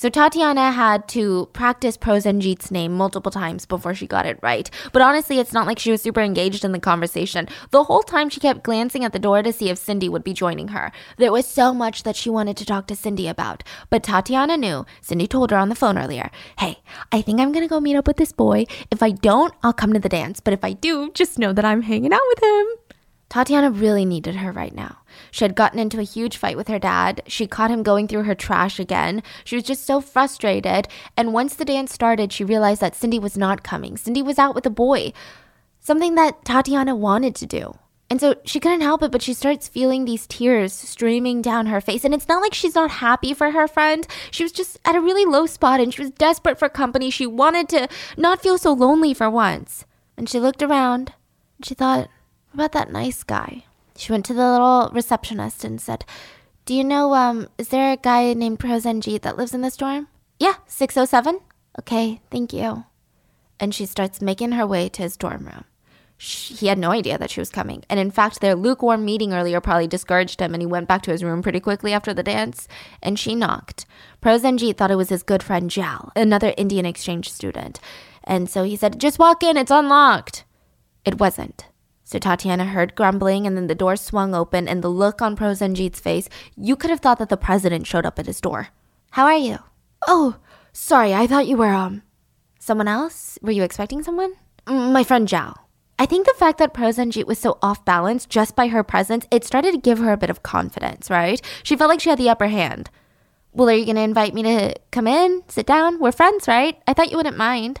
Speaker 1: So Tatiana had to practice Prosenjit's name multiple times before she got it right. But honestly, it's not like she was super engaged in the conversation. The whole time she kept glancing at the door to see if Cindy would be joining her. There was so much that she wanted to talk to Cindy about. But Tatiana knew. Cindy told her on the phone earlier, Hey, I think I'm gonna go meet up with this boy. If I don't, I'll come to the dance. But if I do, just know that I'm hanging out with him. Tatiana really needed her right now. She had gotten into a huge fight with her dad. She caught him going through her trash again. She was just so frustrated. And once the dance started, she realized that Cindy was not coming. Cindy was out with a boy, something that Tatiana wanted to do. And so she couldn't help it, but she starts feeling these tears streaming down her face. And it's not like she's not happy for her friend. She was just at a really low spot and she was desperate for company. She wanted to not feel so lonely for once. And she looked around and she thought, about that nice guy? She went to the little receptionist and said, Do you know, um, is there a guy named Prosenjit that lives in this dorm? Yeah, 607. Okay, thank you. And she starts making her way to his dorm room. He had no idea that she was coming. And in fact, their lukewarm meeting earlier probably discouraged him and he went back to his room pretty quickly after the dance. And she knocked. Prosenjit thought it was his good friend Jal, another Indian exchange student. And so he said, Just walk in, it's unlocked. It wasn't. So Tatiana heard grumbling, and then the door swung open, and the look on Prosenjit's face, you could have thought that the president showed up at his door. How are you? Oh, sorry, I thought you were, um, someone else? Were you expecting someone? Mm, my friend Zhao. I think the fact that Prosenjit was so off balance just by her presence, it started to give her a bit of confidence, right? She felt like she had the upper hand. Well, are you going to invite me to come in, sit down? We're friends, right? I thought you wouldn't mind.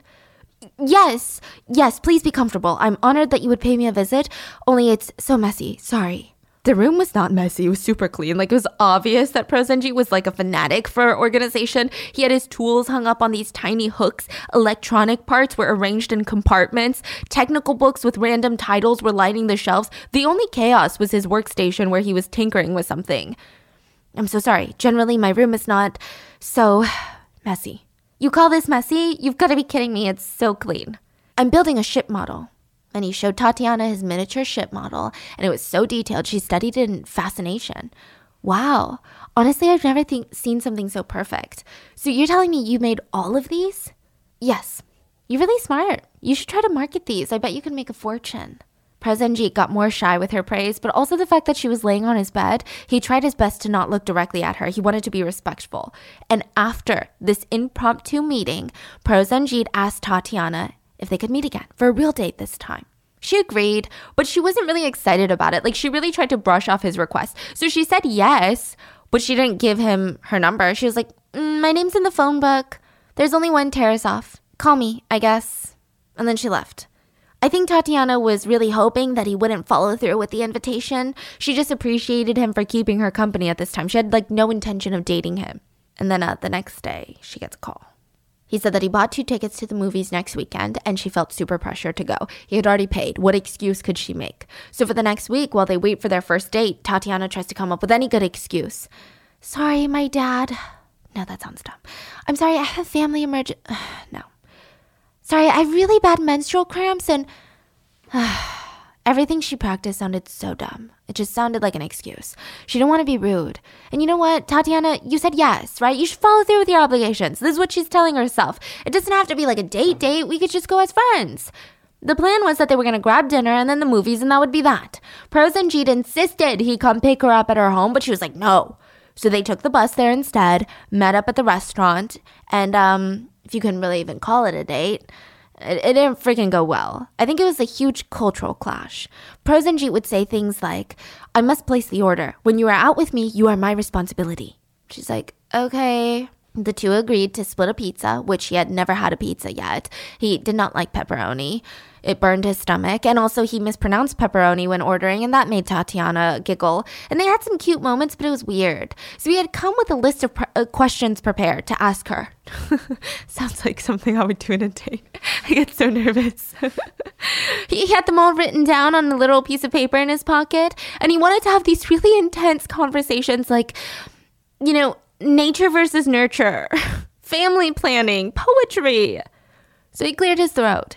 Speaker 1: Yes, yes, please be comfortable. I'm honored that you would pay me a visit, only it's so messy. Sorry. The room was not messy. It was super clean. Like it was obvious that Prosenjit was like a fanatic for organization. He had his tools hung up on these tiny hooks. Electronic parts were arranged in compartments. Technical books with random titles were lining the shelves. The only chaos was his workstation where he was tinkering with something. I'm so sorry. Generally, my room is not so [sighs] messy. You call this messy? You've got to be kidding me. It's so clean. I'm building a ship model. And he showed Tatiana his miniature ship model, and it was so detailed. She studied it in fascination. Wow. Honestly, I've never seen something so perfect. So you're telling me you made all of these? Yes. You're really smart. You should try to market these. I bet you can make a fortune. Prosenjit got more shy with her praise, but also the fact that she was laying on his bed. He tried his best to not look directly at her. He wanted to be respectful. And after this impromptu meeting, Prosenjit asked Tatiana if they could meet again for a real date this time. She agreed, but she wasn't really excited about it. Like, she really tried to brush off his request. So she said yes, but she didn't give him her number. She was like, mm, My name's in the phone book. There's only one Tarasoff. Call me, I guess. And then she left. I think Tatiana was really hoping that he wouldn't follow through with the invitation. She just appreciated him for keeping her company at this time. She had like no intention of dating him. And then uh, the next day, she gets a call. He said that he bought two tickets to the movies next weekend and she felt super pressured to go. He had already paid. What excuse could she make? So for the next week, while they wait for their first date, Tatiana tries to come up with any good excuse. Sorry, my dad. No, that sounds dumb. I'm sorry, I have family emergency. [sighs] no. Sorry, I have really bad menstrual cramps and. [sighs] Everything she practiced sounded so dumb. It just sounded like an excuse. She didn't want to be rude. And you know what, Tatiana, you said yes, right? You should follow through with your obligations. This is what she's telling herself. It doesn't have to be like a date date. We could just go as friends. The plan was that they were going to grab dinner and then the movies, and that would be that. Prosenjit insisted he come pick her up at her home, but she was like, no. So they took the bus there instead, met up at the restaurant, and um, if you can really even call it a date, it, it didn't freaking go well. I think it was a huge cultural clash. Prosenjit would say things like, I must place the order. When you are out with me, you are my responsibility. She's like, okay. The two agreed to split a pizza, which he had never had a pizza yet. He did not like pepperoni. It burned his stomach, and also he mispronounced pepperoni when ordering, and that made Tatiana giggle. And they had some cute moments, but it was weird. So he had come with a list of pre- uh, questions prepared to ask her. [laughs] Sounds like something I would do in a date. [laughs] I get so nervous. [laughs] he had them all written down on a little piece of paper in his pocket, and he wanted to have these really intense conversations like, you know, nature versus nurture, family planning, poetry. So he cleared his throat.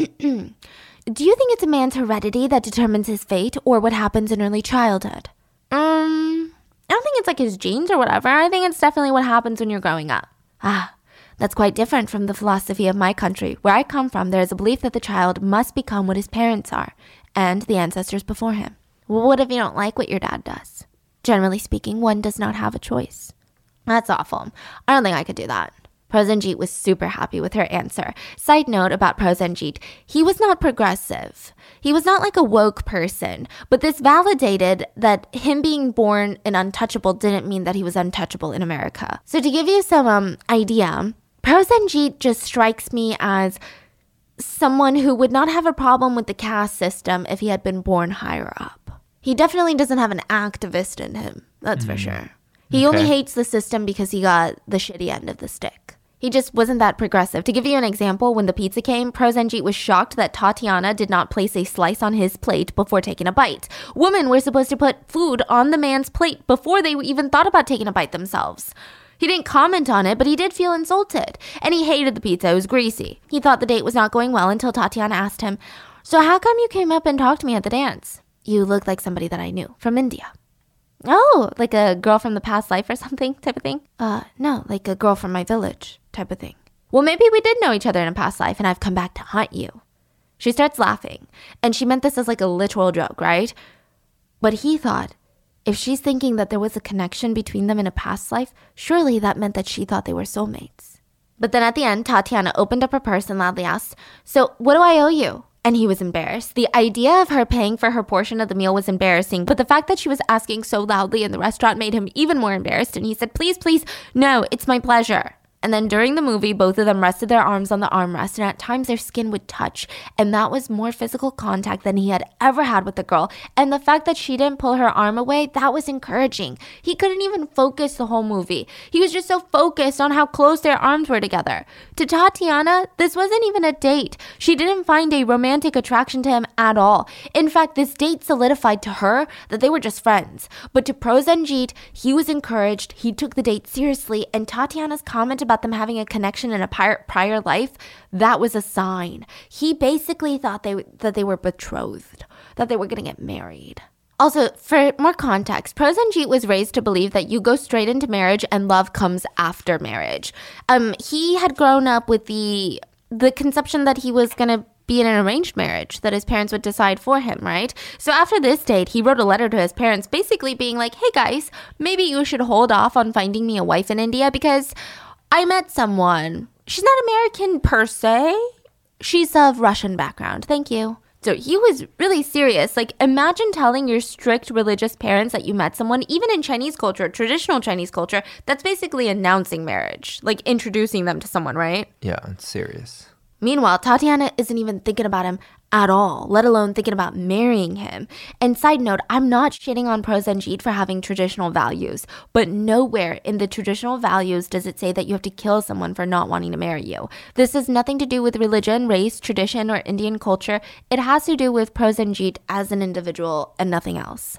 Speaker 1: [clears throat] Do you think it's a man's heredity that determines his fate or what happens in early childhood? Um, I don't think it's like his genes or whatever. I think it's definitely what happens when you're growing up. Ah, that's quite different from the philosophy of my country. Where I come from, there is a belief that the child must become what his parents are and the ancestors before him. Well, what if you don't like what your dad does? Generally speaking, one does not have a choice. That's awful. I don't think I could do that. Prosenjit was super happy with her answer. Side note about Prosenjit, he was not progressive. He was not like a woke person, but this validated that him being born an untouchable didn't mean that he was untouchable in America. So to give you some um, idea, Prosenjit just strikes me as someone who would not have a problem with the caste system if he had been born higher up. He definitely doesn't have an activist in him, that's mm. for sure. He okay. only hates the system because he got the shitty end of the stick. He just wasn't that progressive. To give you an example, when the pizza came, Prosenjit was shocked that Tatiana did not place a slice on his plate before taking a bite. Women were supposed to put food on the man's plate before they even thought about taking a bite themselves. He didn't comment on it, but he did feel insulted. And he hated the pizza, it was greasy. He thought the date was not going well until Tatiana asked him, So, how come you came up and talked to me at the dance? You look like somebody that I knew from India. Oh, like a girl from the past life or something type of thing? Uh, no, like a girl from my village type of thing. Well, maybe we did know each other in a past life and I've come back to haunt you. She starts laughing, and she meant this as like a literal joke, right? But he thought, if she's thinking that there was a connection between them in a past life, surely that meant that she thought they were soulmates. But then at the end, Tatiana opened up her purse and loudly asked, So, what do I owe you? And he was embarrassed. The idea of her paying for her portion of the meal was embarrassing, but the fact that she was asking so loudly in the restaurant made him even more embarrassed. And he said, Please, please, no, it's my pleasure. And then during the movie, both of them rested their arms on the armrest, and at times their skin would touch. And that was more physical contact than he had ever had with the girl. And the fact that she didn't pull her arm away, that was encouraging. He couldn't even focus the whole movie. He was just so focused on how close their arms were together. To Tatiana, this wasn't even a date. She didn't find a romantic attraction to him at all. In fact, this date solidified to her that they were just friends. But to Prosenjit, he was encouraged, he took the date seriously, and Tatiana's comment them having a connection in a prior, prior life, that was a sign. He basically thought they that they were betrothed, that they were going to get married. Also, for more context, Prosenjit was raised to believe that you go straight into marriage and love comes after marriage. Um, he had grown up with the the conception that he was going to be in an arranged marriage that his parents would decide for him, right? So after this date, he wrote a letter to his parents basically being like, hey guys, maybe you should hold off on finding me a wife in India because I met someone. She's not American per se, she's of Russian background. Thank you. So he was really serious. Like, imagine telling your strict religious parents that you met someone, even in Chinese culture, traditional Chinese culture, that's basically announcing marriage, like introducing them to someone, right?
Speaker 2: Yeah, it's serious.
Speaker 1: Meanwhile, Tatiana isn't even thinking about him at all, let alone thinking about marrying him. And side note, I'm not shitting on Prosenjit for having traditional values, but nowhere in the traditional values does it say that you have to kill someone for not wanting to marry you. This has nothing to do with religion, race, tradition, or Indian culture. It has to do with Prosenjit as an individual and nothing else.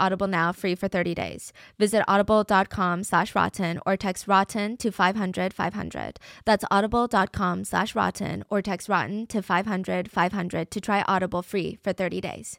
Speaker 1: Audible now free for 30 days. Visit audible.com slash rotten or text rotten to 500 500. That's audible.com slash rotten or text rotten to 500 500 to try Audible free for 30 days.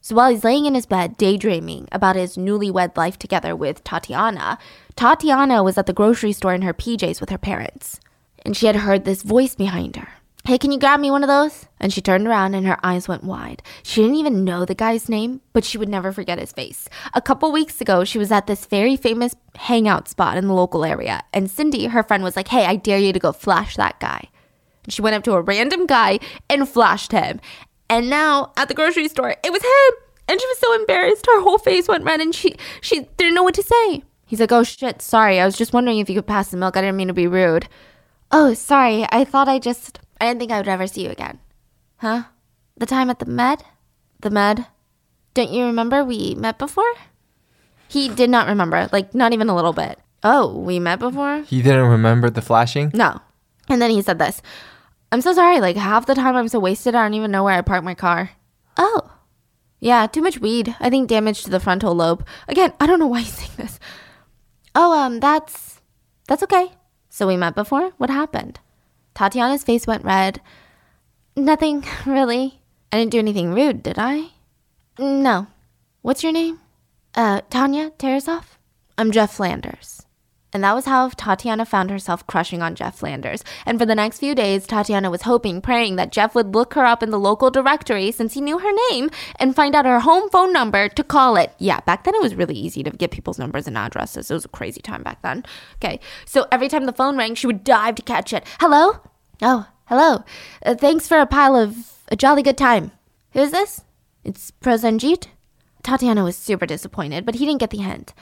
Speaker 1: So while he's laying in his bed daydreaming about his newlywed life together with Tatiana, Tatiana was at the grocery store in her PJs with her parents. And she had heard this voice behind her. Hey, can you grab me one of those? And she turned around and her eyes went wide. She didn't even know the guy's name, but she would never forget his face. A couple weeks ago, she was at this very famous hangout spot in the local area, and Cindy, her friend, was like, Hey, I dare you to go flash that guy. And she went up to a random guy and flashed him. And now at the grocery store, it was him. And she was so embarrassed. Her whole face went red and she she didn't know what to say. He's like, "Oh shit, sorry. I was just wondering if you could pass the milk. I didn't mean to be rude." "Oh, sorry. I thought I just I didn't think I would ever see you again." "Huh? The time at the med? The med? Don't you remember we met before?" He did not remember, like not even a little bit. "Oh, we met before?"
Speaker 2: He didn't remember the flashing?
Speaker 1: No. And then he said this. I'm so sorry. Like half the time I'm so wasted, I don't even know where I parked my car. Oh. Yeah, too much weed. I think damage to the frontal lobe. Again, I don't know why he's saying this. Oh, um, that's that's okay. So we met before? What happened? Tatiana's face went red. Nothing, [laughs] really. I didn't do anything rude, did I? No. What's your name? Uh, Tanya Tarasoff? I'm Jeff Flanders. And that was how Tatiana found herself crushing on Jeff Flanders. And for the next few days, Tatiana was hoping, praying that Jeff would look her up in the local directory since he knew her name and find out her home phone number to call it. Yeah, back then it was really easy to get people's numbers and addresses. It was a crazy time back then. Okay, so every time the phone rang, she would dive to catch it. Hello? Oh, hello. Uh, thanks for a pile of a jolly good time. Who's this? It's Prosenjit? Tatiana was super disappointed, but he didn't get the hint.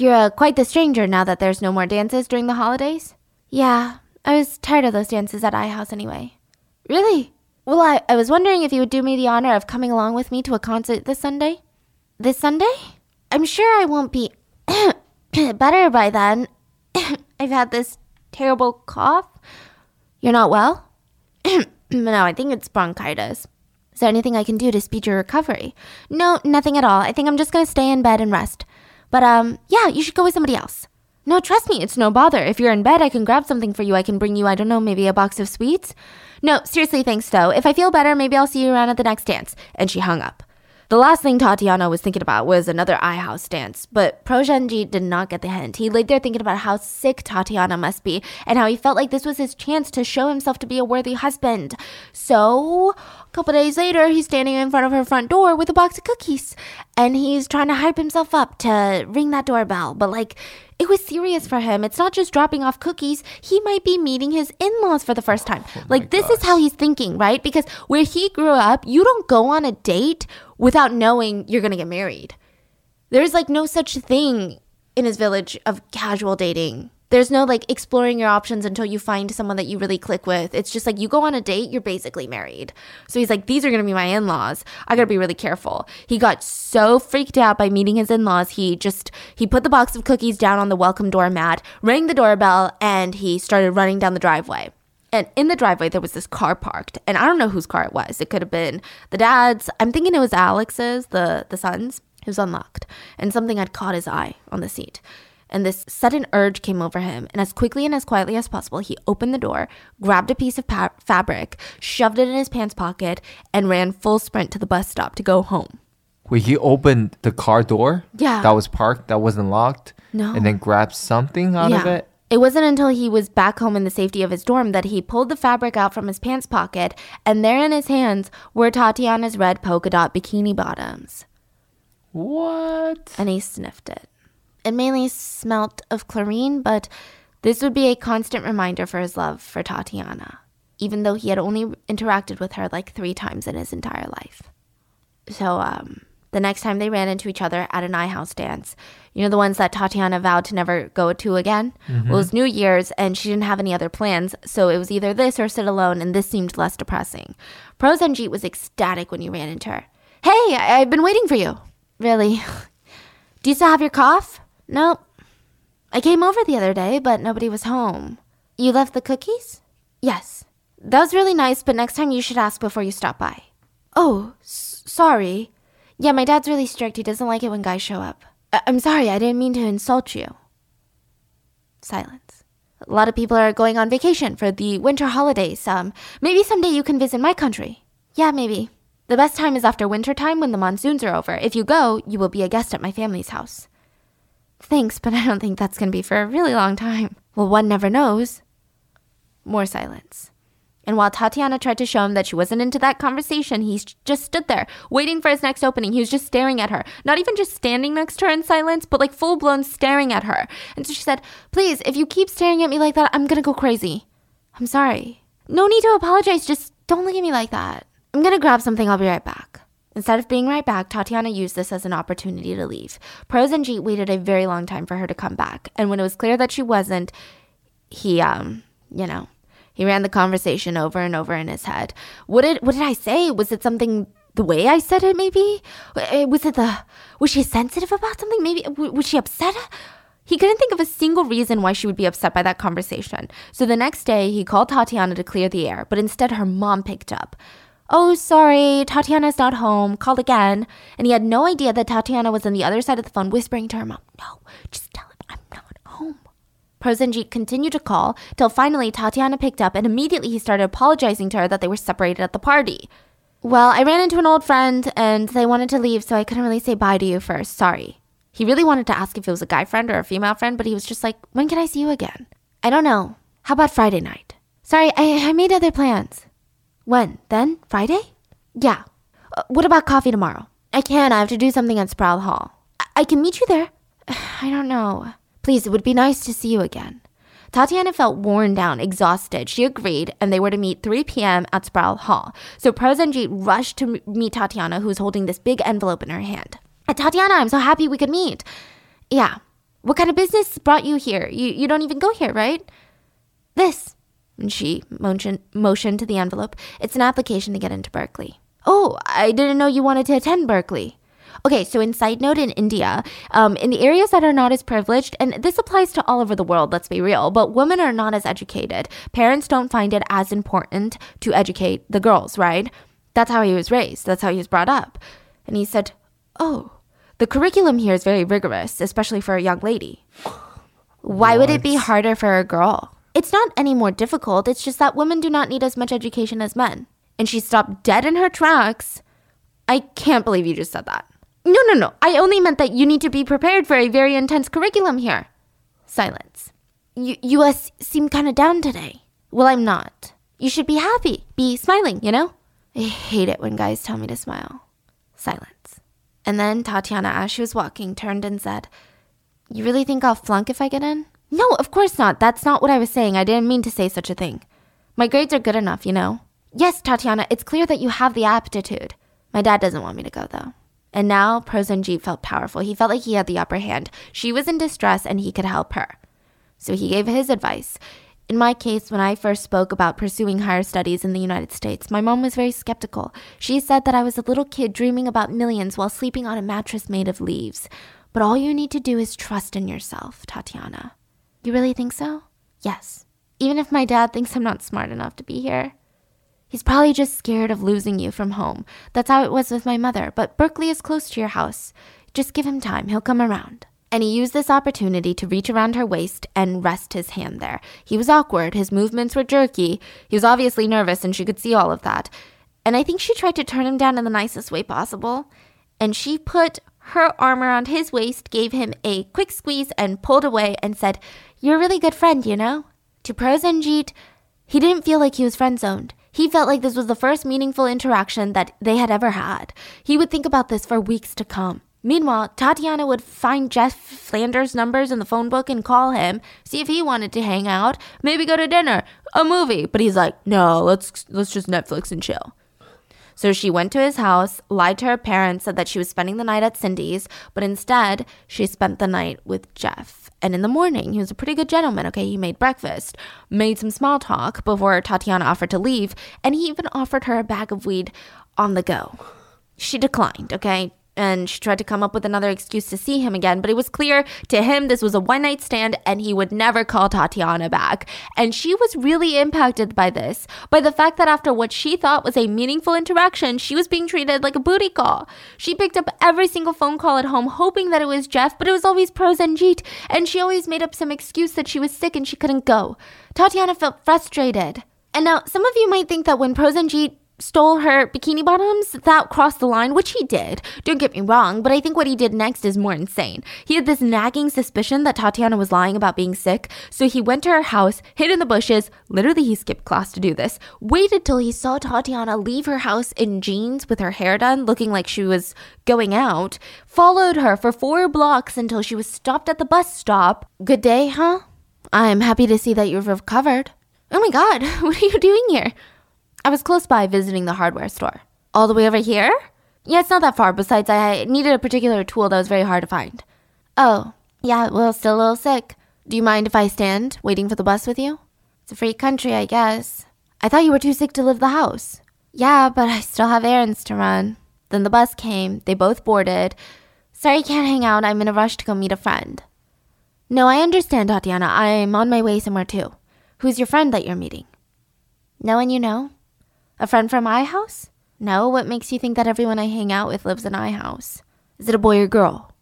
Speaker 1: You're uh, quite the stranger now that there's no more dances during the holidays? Yeah, I was tired of those dances at I House anyway. Really? Well, I, I was wondering if you would do me the honor of coming along with me to a concert this Sunday? This Sunday? I'm sure I won't be [coughs] better by then. [coughs] I've had this terrible cough. You're not well? [coughs] no, I think it's bronchitis. Is there anything I can do to speed your recovery? No, nothing at all. I think I'm just gonna stay in bed and rest. But um, yeah, you should go with somebody else. No, trust me, it's no bother. If you're in bed, I can grab something for you. I can bring you, I don't know, maybe a box of sweets. No, seriously, thanks though. If I feel better, maybe I'll see you around at the next dance. And she hung up. The last thing Tatiana was thinking about was another iHouse dance, but Prosenjit did not get the hint. He laid there thinking about how sick Tatiana must be and how he felt like this was his chance to show himself to be a worthy husband. So, a couple days later, he's standing in front of her front door with a box of cookies and he's trying to hype himself up to ring that doorbell, but like, it was serious for him. It's not just dropping off cookies. He might be meeting his in laws for the first time. Oh like, this gosh. is how he's thinking, right? Because where he grew up, you don't go on a date without knowing you're going to get married. There's like no such thing in his village of casual dating. There's no like exploring your options until you find someone that you really click with. It's just like you go on a date, you're basically married. So he's like, these are gonna be my in laws. I gotta be really careful. He got so freaked out by meeting his in laws, he just, he put the box of cookies down on the welcome doormat, rang the doorbell, and he started running down the driveway. And in the driveway, there was this car parked, and I don't know whose car it was. It could have been the dad's. I'm thinking it was Alex's, the the son's. It was unlocked, and something had caught his eye on the seat and this sudden urge came over him. And as quickly and as quietly as possible, he opened the door, grabbed a piece of pa- fabric, shoved it in his pants pocket, and ran full sprint to the bus stop to go home.
Speaker 2: Wait, he opened the car door?
Speaker 1: Yeah.
Speaker 2: That was parked, that wasn't locked?
Speaker 1: No.
Speaker 2: And then grabbed something out
Speaker 1: yeah.
Speaker 2: of it?
Speaker 1: It wasn't until he was back home in the safety of his dorm that he pulled the fabric out from his pants pocket, and there in his hands were Tatiana's red polka dot bikini bottoms.
Speaker 2: What?
Speaker 1: And he sniffed it. It mainly smelt of chlorine, but this would be a constant reminder for his love for Tatiana, even though he had only interacted with her like three times in his entire life. So, um, the next time they ran into each other at an iHouse dance, you know, the ones that Tatiana vowed to never go to again? Mm-hmm. Well, it was New Year's and she didn't have any other plans, so it was either this or sit alone, and this seemed less depressing. Prosenjit was ecstatic when he ran into her. Hey, I- I've been waiting for you. Really? Do you still have your cough? Nope. I came over the other day, but nobody was home. You left the cookies? Yes. That was really nice, but next time you should ask before you stop by. Oh, s- sorry. Yeah, my dad's really strict. He doesn't like it when guys show up. I- I'm sorry, I didn't mean to insult you. Silence. A lot of people are going on vacation for the winter holidays. Um, maybe someday you can visit my country. Yeah, maybe. The best time is after winter time when the monsoons are over. If you go, you will be a guest at my family's house. Thanks, but [laughs] I don't think that's going to be for a really long time. Well, one never knows. More silence. And while Tatiana tried to show him that she wasn't into that conversation, he just stood there, waiting for his next opening. He was just staring at her. Not even just standing next to her in silence, but like full blown staring at her. And so she said, Please, if you keep staring at me like that, I'm gonna go crazy. I'm sorry. No need to apologize. Just don't look at me like that. I'm gonna grab something. I'll be right back. Instead of being right back, Tatiana used this as an opportunity to leave. Prosenjit waited a very long time for her to come back, and when it was clear that she wasn't, he, um, you know, he ran the conversation over and over in his head. What did what did I say? Was it something the way I said it? Maybe eh, was it the was she sensitive about something? Maybe was she upset? He couldn't think of a single reason why she would be upset by that conversation. So the next day, he called Tatiana to clear the air, but instead her mom picked up. Oh, sorry, Tatiana's not home. Called again. And he had no idea that Tatiana was on the other side of the phone whispering to her mom, No, just tell him I'm not home. Prosenjit continued to call till finally Tatiana picked up and immediately he started apologizing to her that they were separated at the party. Well, I ran into an old friend and they wanted to leave, so I couldn't really say bye to you first. Sorry. He really wanted to ask if it was a guy friend or a female friend, but he was just like, When can I see you again? I don't know. How about Friday night? Sorry, I, I made other plans. When? Then? Friday? Yeah. Uh, what about coffee tomorrow? I can. I have to do something at Sproul Hall. I, I can meet you there. [sighs] I don't know. Please, it would be nice to see you again. Tatiana felt worn down, exhausted. She agreed, and they were to meet 3 p.m. at Sproul Hall. So Prosenjit rushed to meet Tatiana, who was holding this big envelope in her hand. Uh, Tatiana, I'm so happy we could meet. Yeah. What kind of business brought you here? You, you don't even go here, right? This. And she motioned, motioned to the envelope. It's an application to get into Berkeley. Oh, I didn't know you wanted to attend Berkeley. Okay, so in side note in India, um, in the areas that are not as privileged, and this applies to all over the world, let's be real, but women are not as educated. Parents don't find it as important to educate the girls, right? That's how he was raised, that's how he was brought up. And he said, Oh, the curriculum here is very rigorous, especially for a young lady. Why would it be harder for a girl? It's not any more difficult, it's just that women do not need as much education as men. And she stopped dead in her tracks. I can't believe you just said that. No, no, no. I only meant that you need to be prepared for a very intense curriculum here. Silence. You, you uh, seem kind of down today. Well, I'm not. You should be happy. Be smiling, you know? I hate it when guys tell me to smile. Silence. And then Tatiana, as she was walking, turned and said, You really think I'll flunk if I get in? No, of course not. That's not what I was saying. I didn't mean to say such a thing. My grades are good enough, you know? Yes, Tatiana, it's clear that you have the aptitude. My dad doesn't want me to go, though. And now Prosenjit felt powerful. He felt like he had the upper hand. She was in distress and he could help her. So he gave his advice. In my case, when I first spoke about pursuing higher studies in the United States, my mom was very skeptical. She said that I was a little kid dreaming about millions while sleeping on a mattress made of leaves. But all you need to do is trust in yourself, Tatiana. You really think so? Yes. Even if my dad thinks I'm not smart enough to be here. He's probably just scared of losing you from home. That's how it was with my mother, but Berkeley is close to your house. Just give him time, he'll come around. And he used this opportunity to reach around her waist and rest his hand there. He was awkward, his movements were jerky. He was obviously nervous, and she could see all of that. And I think she tried to turn him down in the nicest way possible. And she put her arm around his waist, gave him a quick squeeze, and pulled away and said, You're a really good friend, you know? To Prosenjit, he didn't feel like he was friend zoned. He felt like this was the first meaningful interaction that they had ever had. He would think about this for weeks to come. Meanwhile, Tatiana would find Jeff Flanders' numbers in the phone book and call him, see if he wanted to hang out, maybe go to dinner, a movie. But he's like, "No, let's let's just Netflix and chill." So she went to his house, lied to her parents, said that she was spending the night at Cindy's, but instead, she spent the night with Jeff. And in the morning, he was a pretty good gentleman, okay? He made breakfast, made some small talk before Tatiana offered to leave, and he even offered her a bag of weed on the go. She declined, okay? And she tried to come up with another excuse to see him again, but it was clear to him this was a one night stand and he would never call Tatiana back. And she was really impacted by this, by the fact that after what she thought was a meaningful interaction, she was being treated like a booty call. She picked up every single phone call at home, hoping that it was Jeff, but it was always Prosenjit, and she always made up some excuse that she was sick and she couldn't go. Tatiana felt frustrated. And now, some of you might think that when Prosenjit stole her bikini bottoms, that crossed the line, which he did. Don't get me wrong, but I think what he did next is more insane. He had this nagging suspicion that Tatiana was lying about being sick, so he went to her house, hid in the bushes. Literally, he skipped class to do this. Waited till he saw Tatiana leave her house in jeans with her hair done, looking like she was going out. Followed her for four blocks until she was stopped at the bus stop. Good day, huh? I'm happy to see that you've recovered. Oh my god, [laughs] what are you doing here? I was close by visiting the hardware store. All the way over here? Yeah, it's not that far. Besides, I needed a particular tool that was very hard to find. Oh, yeah, well, still a little sick. Do you mind if I stand waiting for the bus with you? It's a free country, I guess. I thought you were too sick to leave the house. Yeah, but I still have errands to run. Then the bus came. They both boarded. Sorry, can't hang out. I'm in a rush to go meet a friend. No, I understand, Tatiana. I'm on my way somewhere too. Who's your friend that you're meeting? No one you know? A friend from my house? No, what makes you think that everyone I hang out with lives in iHouse? Is it a boy or girl?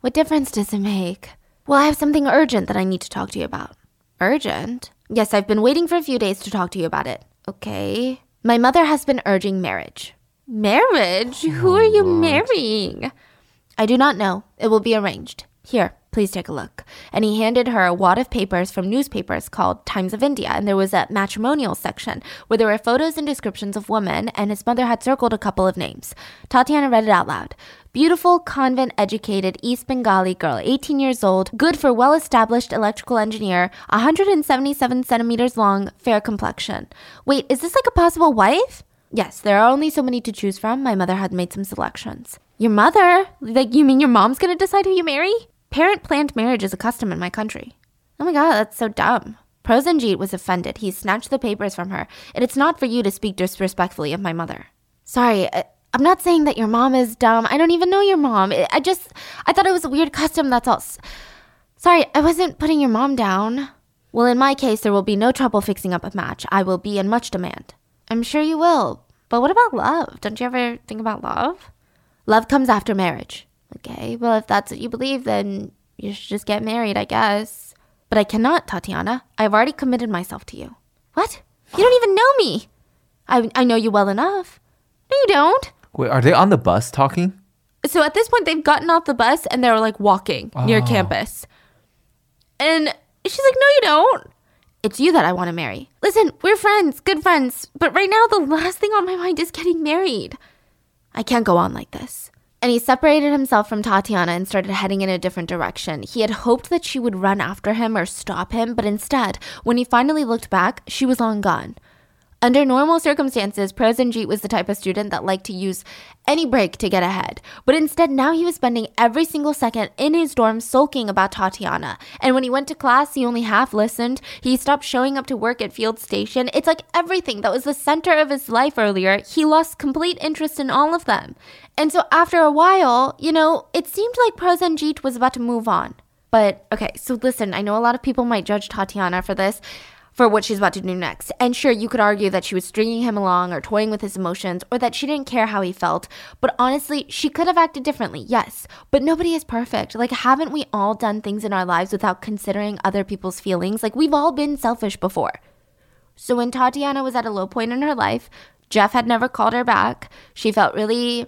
Speaker 1: What difference does it make? Well, I have something urgent that I need to talk to you about. Urgent? Yes, I've been waiting for a few days to talk to you about it. Okay. My mother has been urging marriage. Marriage? Who oh, are you marrying? I do not know. It will be arranged. Here, please take a look. And he handed her a wad of papers from newspapers called Times of India, and there was a matrimonial section where there were photos and descriptions of women, and his mother had circled a couple of names. Tatiana read it out loud. Beautiful, convent educated East Bengali girl, 18 years old, good for well established electrical engineer, 177 centimeters long, fair complexion. Wait, is this like a possible wife? Yes, there are only so many to choose from. My mother had made some selections. Your mother? Like, you mean your mom's gonna decide who you marry? Parent planned marriage is a custom in my country. Oh my god, that's so dumb. Prosenjit was offended. He snatched the papers from her. And it's not for you to speak disrespectfully of my mother. Sorry, I, I'm not saying that your mom is dumb. I don't even know your mom. I just, I thought it was a weird custom, that's all. Sorry, I wasn't putting your mom down. Well, in my case, there will be no trouble fixing up a match. I will be in much demand. I'm sure you will. But what about love? Don't you ever think about love? Love comes after marriage. Okay, well, if that's what you believe, then you should just get married, I guess. But I cannot, Tatiana. I've already committed myself to you. What? You don't even know me. I, I know you well enough. No, you don't.
Speaker 2: Wait, are they on the bus talking?
Speaker 1: So at this point, they've gotten off the bus and they're like walking near
Speaker 2: Oh.
Speaker 1: campus. And she's like, No, you don't. It's you that I want to marry. Listen, we're friends, good friends. But right now, the last thing on my mind is getting married. I can't go on like this. And he separated himself from Tatiana and started heading in a different direction. He had hoped that she would run after him or stop him, but instead, when he finally looked back, she was long gone. Under normal circumstances, Prosenjit was the type of student that liked to use any break to get ahead. But instead, now he was spending every single second in his dorm sulking about Tatiana. And when he went to class, he only half listened. He stopped showing up to work at Field Station. It's like everything that was the center of his life earlier, he lost complete interest in all of them. And so after a while, you know, it seemed like Prosenjit was about to move on. But okay, so listen, I know a lot of people might judge Tatiana for this for what she's about to do next. And sure, you could argue that she was stringing him along or toying with his emotions or that she didn't care how he felt. But honestly, she could have acted differently, yes. But nobody is perfect. Like, haven't we all done things in our lives without considering other people's feelings? Like, we've all been selfish before. So when Tatiana was at a low point in her life, Jeff had never called her back. She felt really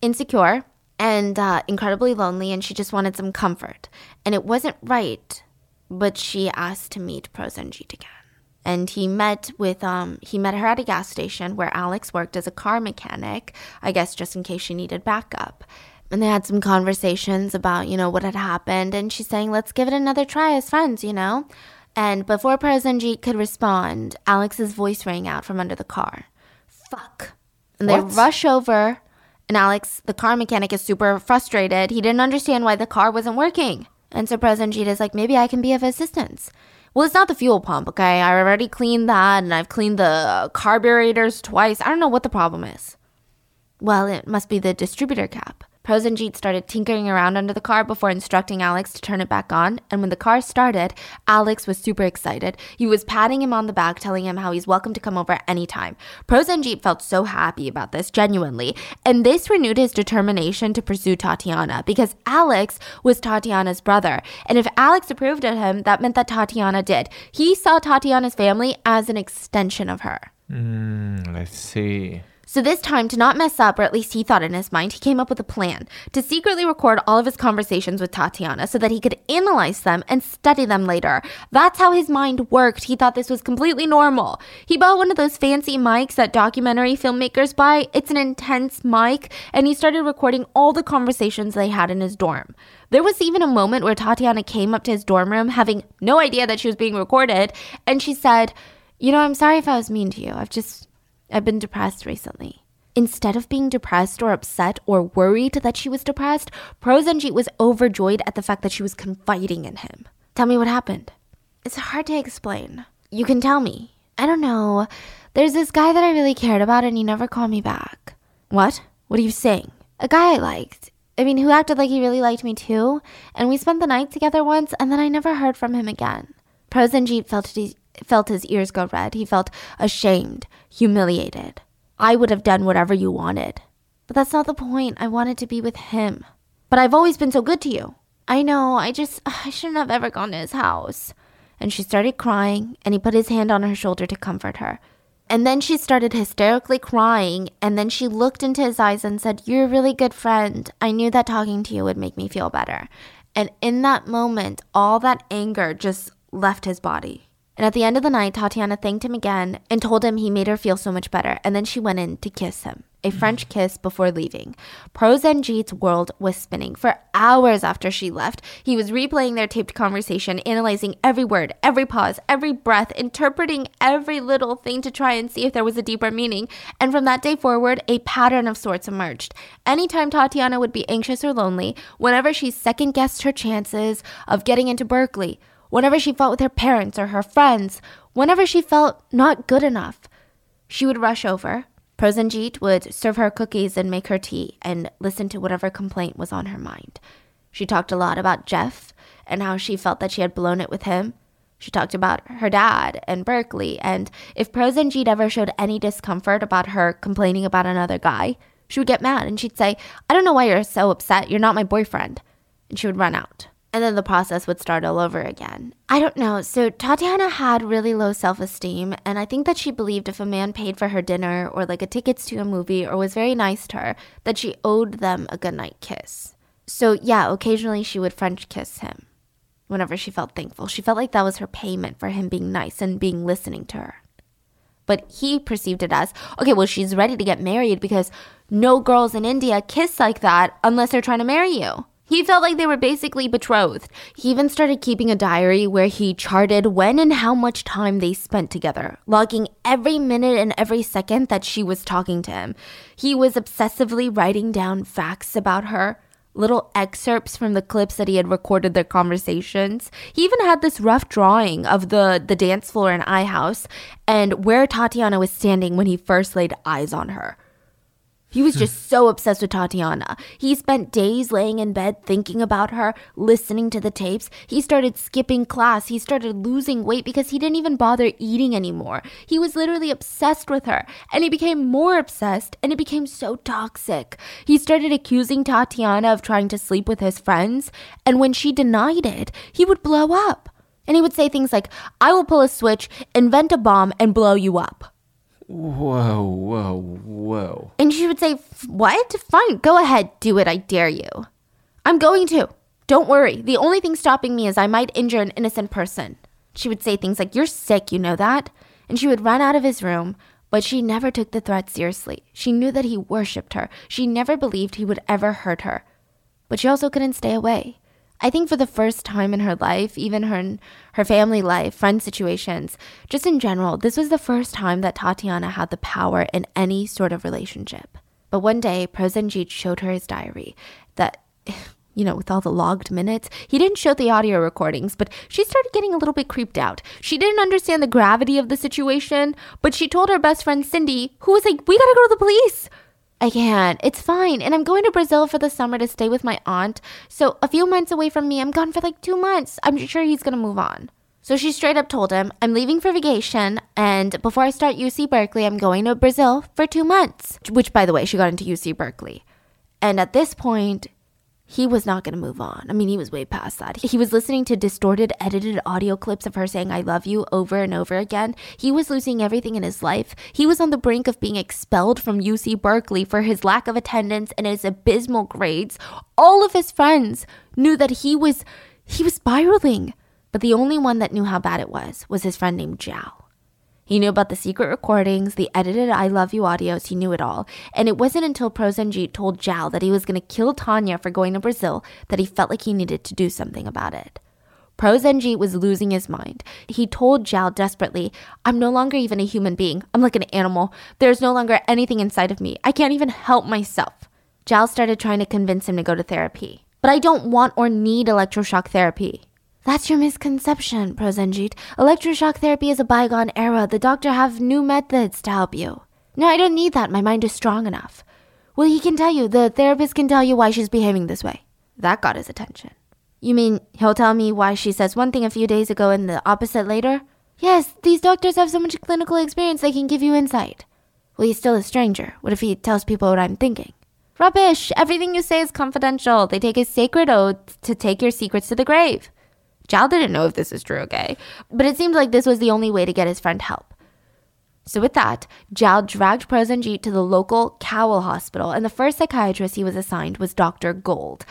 Speaker 1: insecure and uh, incredibly lonely, and she just wanted some comfort. And it wasn't right, but she asked to meet Prosenjit again. And he met with um he met her at a gas station where Alex worked as a car mechanic, I guess just in case she needed backup. And they had some conversations about, you know, what had happened, and she's saying, let's give it another try as friends, you know? And before Prosenjit could respond, Alex's voice rang out from under the car. Fuck. And they
Speaker 2: What?
Speaker 1: rush over, and Alex, the car mechanic, is super frustrated. He didn't understand why the car wasn't working. And so President Prosenjit is like, maybe I can be of assistance. Well, it's not the fuel pump, okay? I already cleaned that, and I've cleaned the carburetors twice. I don't know what the problem is. Well, it must be the distributor cap. Prosenjit started tinkering around under the car before instructing Alex to turn it back on, and when the car started, Alex was super excited. He was patting him on the back, telling him how he's welcome to come over anytime. Prosenjit felt so happy about this, genuinely, and this renewed his determination to pursue Tatiana because Alex was Tatiana's brother, and if Alex approved of him, that meant that Tatiana did. He saw Tatiana's family as an extension of her.
Speaker 2: Mm, I see.
Speaker 1: So this time, to not mess up, or at least he thought in his mind, he came up with a plan to secretly record all of his conversations with Tatiana so that he could analyze them and study them later. That's how his mind worked. He thought this was completely normal. He bought one of those fancy mics that documentary filmmakers buy. It's an intense mic, and he started recording all the conversations they had in his dorm. There was even a moment where Tatiana came up to his dorm room having no idea that she was being recorded, and she said, You know, I'm sorry if I was mean to you. I've just I've been depressed recently. Instead of being depressed or upset or worried that she was depressed, Prosenjit was overjoyed at the fact that she was confiding in him. Tell me what happened. It's hard to explain. You can tell me. I don't know. There's this guy that I really cared about and he never called me back. What? What are you saying? A guy I liked. I mean, who acted like he really liked me too. And we spent the night together once and then I never heard from him again. Prosenjit felt his, felt his ears go red. He felt ashamed, humiliated. I would have done whatever you wanted. But that's not the point. I wanted to be with him. But I've always been so good to you. I know, I just, [sighs] I shouldn't have ever gone to his house. And she started crying, and he put his hand on her shoulder to comfort her. And then she started hysterically crying, and then she looked into his eyes and said, You're a really good friend. I knew that talking to you would make me feel better. And in that moment, all that anger just left his body. And at the end of the night, Tatiana thanked him again and told him he made her feel so much better. And then she went in to kiss him, a mm. French kiss before leaving. Prosenjit's world was spinning. For hours after she left, he was replaying their taped conversation, analyzing every word, every pause, every breath, interpreting every little thing to try and see if there was a deeper meaning. And from that day forward, a pattern of sorts emerged. Anytime Tatiana would be anxious or lonely, whenever she second guessed her chances of getting into Berkeley, whenever she fought with her parents or her friends, whenever she felt not good enough, she would rush over. Prosenjit would serve her cookies and make her tea and listen to whatever complaint was on her mind. She talked a lot about Jeff and how she felt that she had blown it with him. She talked about her dad and Berkeley, and if Prosenjit ever showed any discomfort about her complaining about another guy, she would get mad and she'd say, I don't know why you're so upset. You're not my boyfriend. And she would run out and then the process would start all over again. I don't know. So Tatiana had really low self esteem, and I think that she believed if a man paid for her dinner or like a tickets to a movie or was very nice to her, that she owed them a goodnight kiss. So yeah, occasionally she would French kiss him whenever she felt thankful. She felt like that was her payment for him being nice and being listening to her. But he perceived it as, okay, well, she's ready to get married because no girls in India kiss like that unless they're trying to marry you. He felt like they were basically betrothed. He even started keeping a diary where he charted when and how much time they spent together, logging every minute and every second that she was talking to him. He was obsessively writing down facts about her, little excerpts from the clips that he had recorded their conversations. He even had this rough drawing of the, the dance floor in iHouse and where Tatiana was standing when he first laid eyes on her. He was just so obsessed with Tatiana. He spent days laying in bed thinking about her, listening to the tapes. He started skipping class. He started losing weight because he didn't even bother eating anymore. He was literally obsessed with her. And he became more obsessed and it became so toxic. He started accusing Tatiana of trying to sleep with his friends. And when she denied it, he would blow up. And he would say things like, I will pull a switch, invent a bomb, and blow you up.
Speaker 2: Whoa, whoa, whoa.
Speaker 1: And she would say, What? Fine, go ahead, do it, I dare you. I'm going to. Don't worry. The only thing stopping me is I might injure an innocent person. She would say things like, You're sick, you know that? And she would run out of his room, but she never took the threat seriously. She knew that he worshipped her. She never believed he would ever hurt her. But she also couldn't stay away. I think for the first time in her life, even her her family life, friend situations, just in general, this was the first time that Tatiana had the power in any sort of relationship. But one day, Prosenjit showed her his diary that [laughs] you know, with all the logged minutes. He didn't show the audio recordings, but she started getting a little bit creeped out. She didn't understand the gravity of the situation, but she told her best friend Cindy, who was like, We gotta go to the police. I can't. It's fine. And I'm going to Brazil for the summer to stay with my aunt. So a few months away from me, I'm gone for like two months. I'm sure he's going to move on. So she straight up told him, I'm leaving for vacation, and before I start UC Berkeley, I'm going to Brazil for two months. Which, by the way, she got into UC Berkeley. And at this point, he was not going to move on. I mean, he was way past that. He was listening to distorted, edited audio clips of her saying, I love you over and over again. He was losing everything in his life. He was on the brink of being expelled from UC Berkeley for his lack of attendance and his abysmal grades. All of his friends knew that he was he was spiraling. But the only one that knew how bad it was was his friend named Zhao. He knew about the secret recordings, the edited I love you audios, he knew it all. And it wasn't until Prosenjit told Zhao that he was going to kill Tanya for going to Brazil that he felt like he needed to do something about it. Prosenjit was losing his mind. He told Zhao desperately, I'm no longer even a human being. I'm like an animal. There's no longer anything inside of me. I can't even help myself. Zhao started trying to convince him to go to therapy. But I don't want or need electroshock therapy. That's your misconception, Prosenjit. Electroshock therapy is a bygone era. The doctor have new methods to help you. No, I don't need that. My mind is strong enough. Well, he can tell you. The therapist can tell you why she's behaving this way. That got his attention. You mean he'll tell me why she says one thing a few days ago and the opposite later? Yes, these doctors have so much clinical experience they can give you insight. Well, he's still a stranger. What if he tells people what I'm thinking? Rubbish! Everything you say is confidential. They take a sacred oath to take your secrets to the grave. Zhao didn't know if this is true, okay? But it seemed like this was the only way to get his friend help. So with that, Zhao dragged Prosenjit to the local Cowell hospital, and the first psychiatrist he was assigned was Dr. Gold.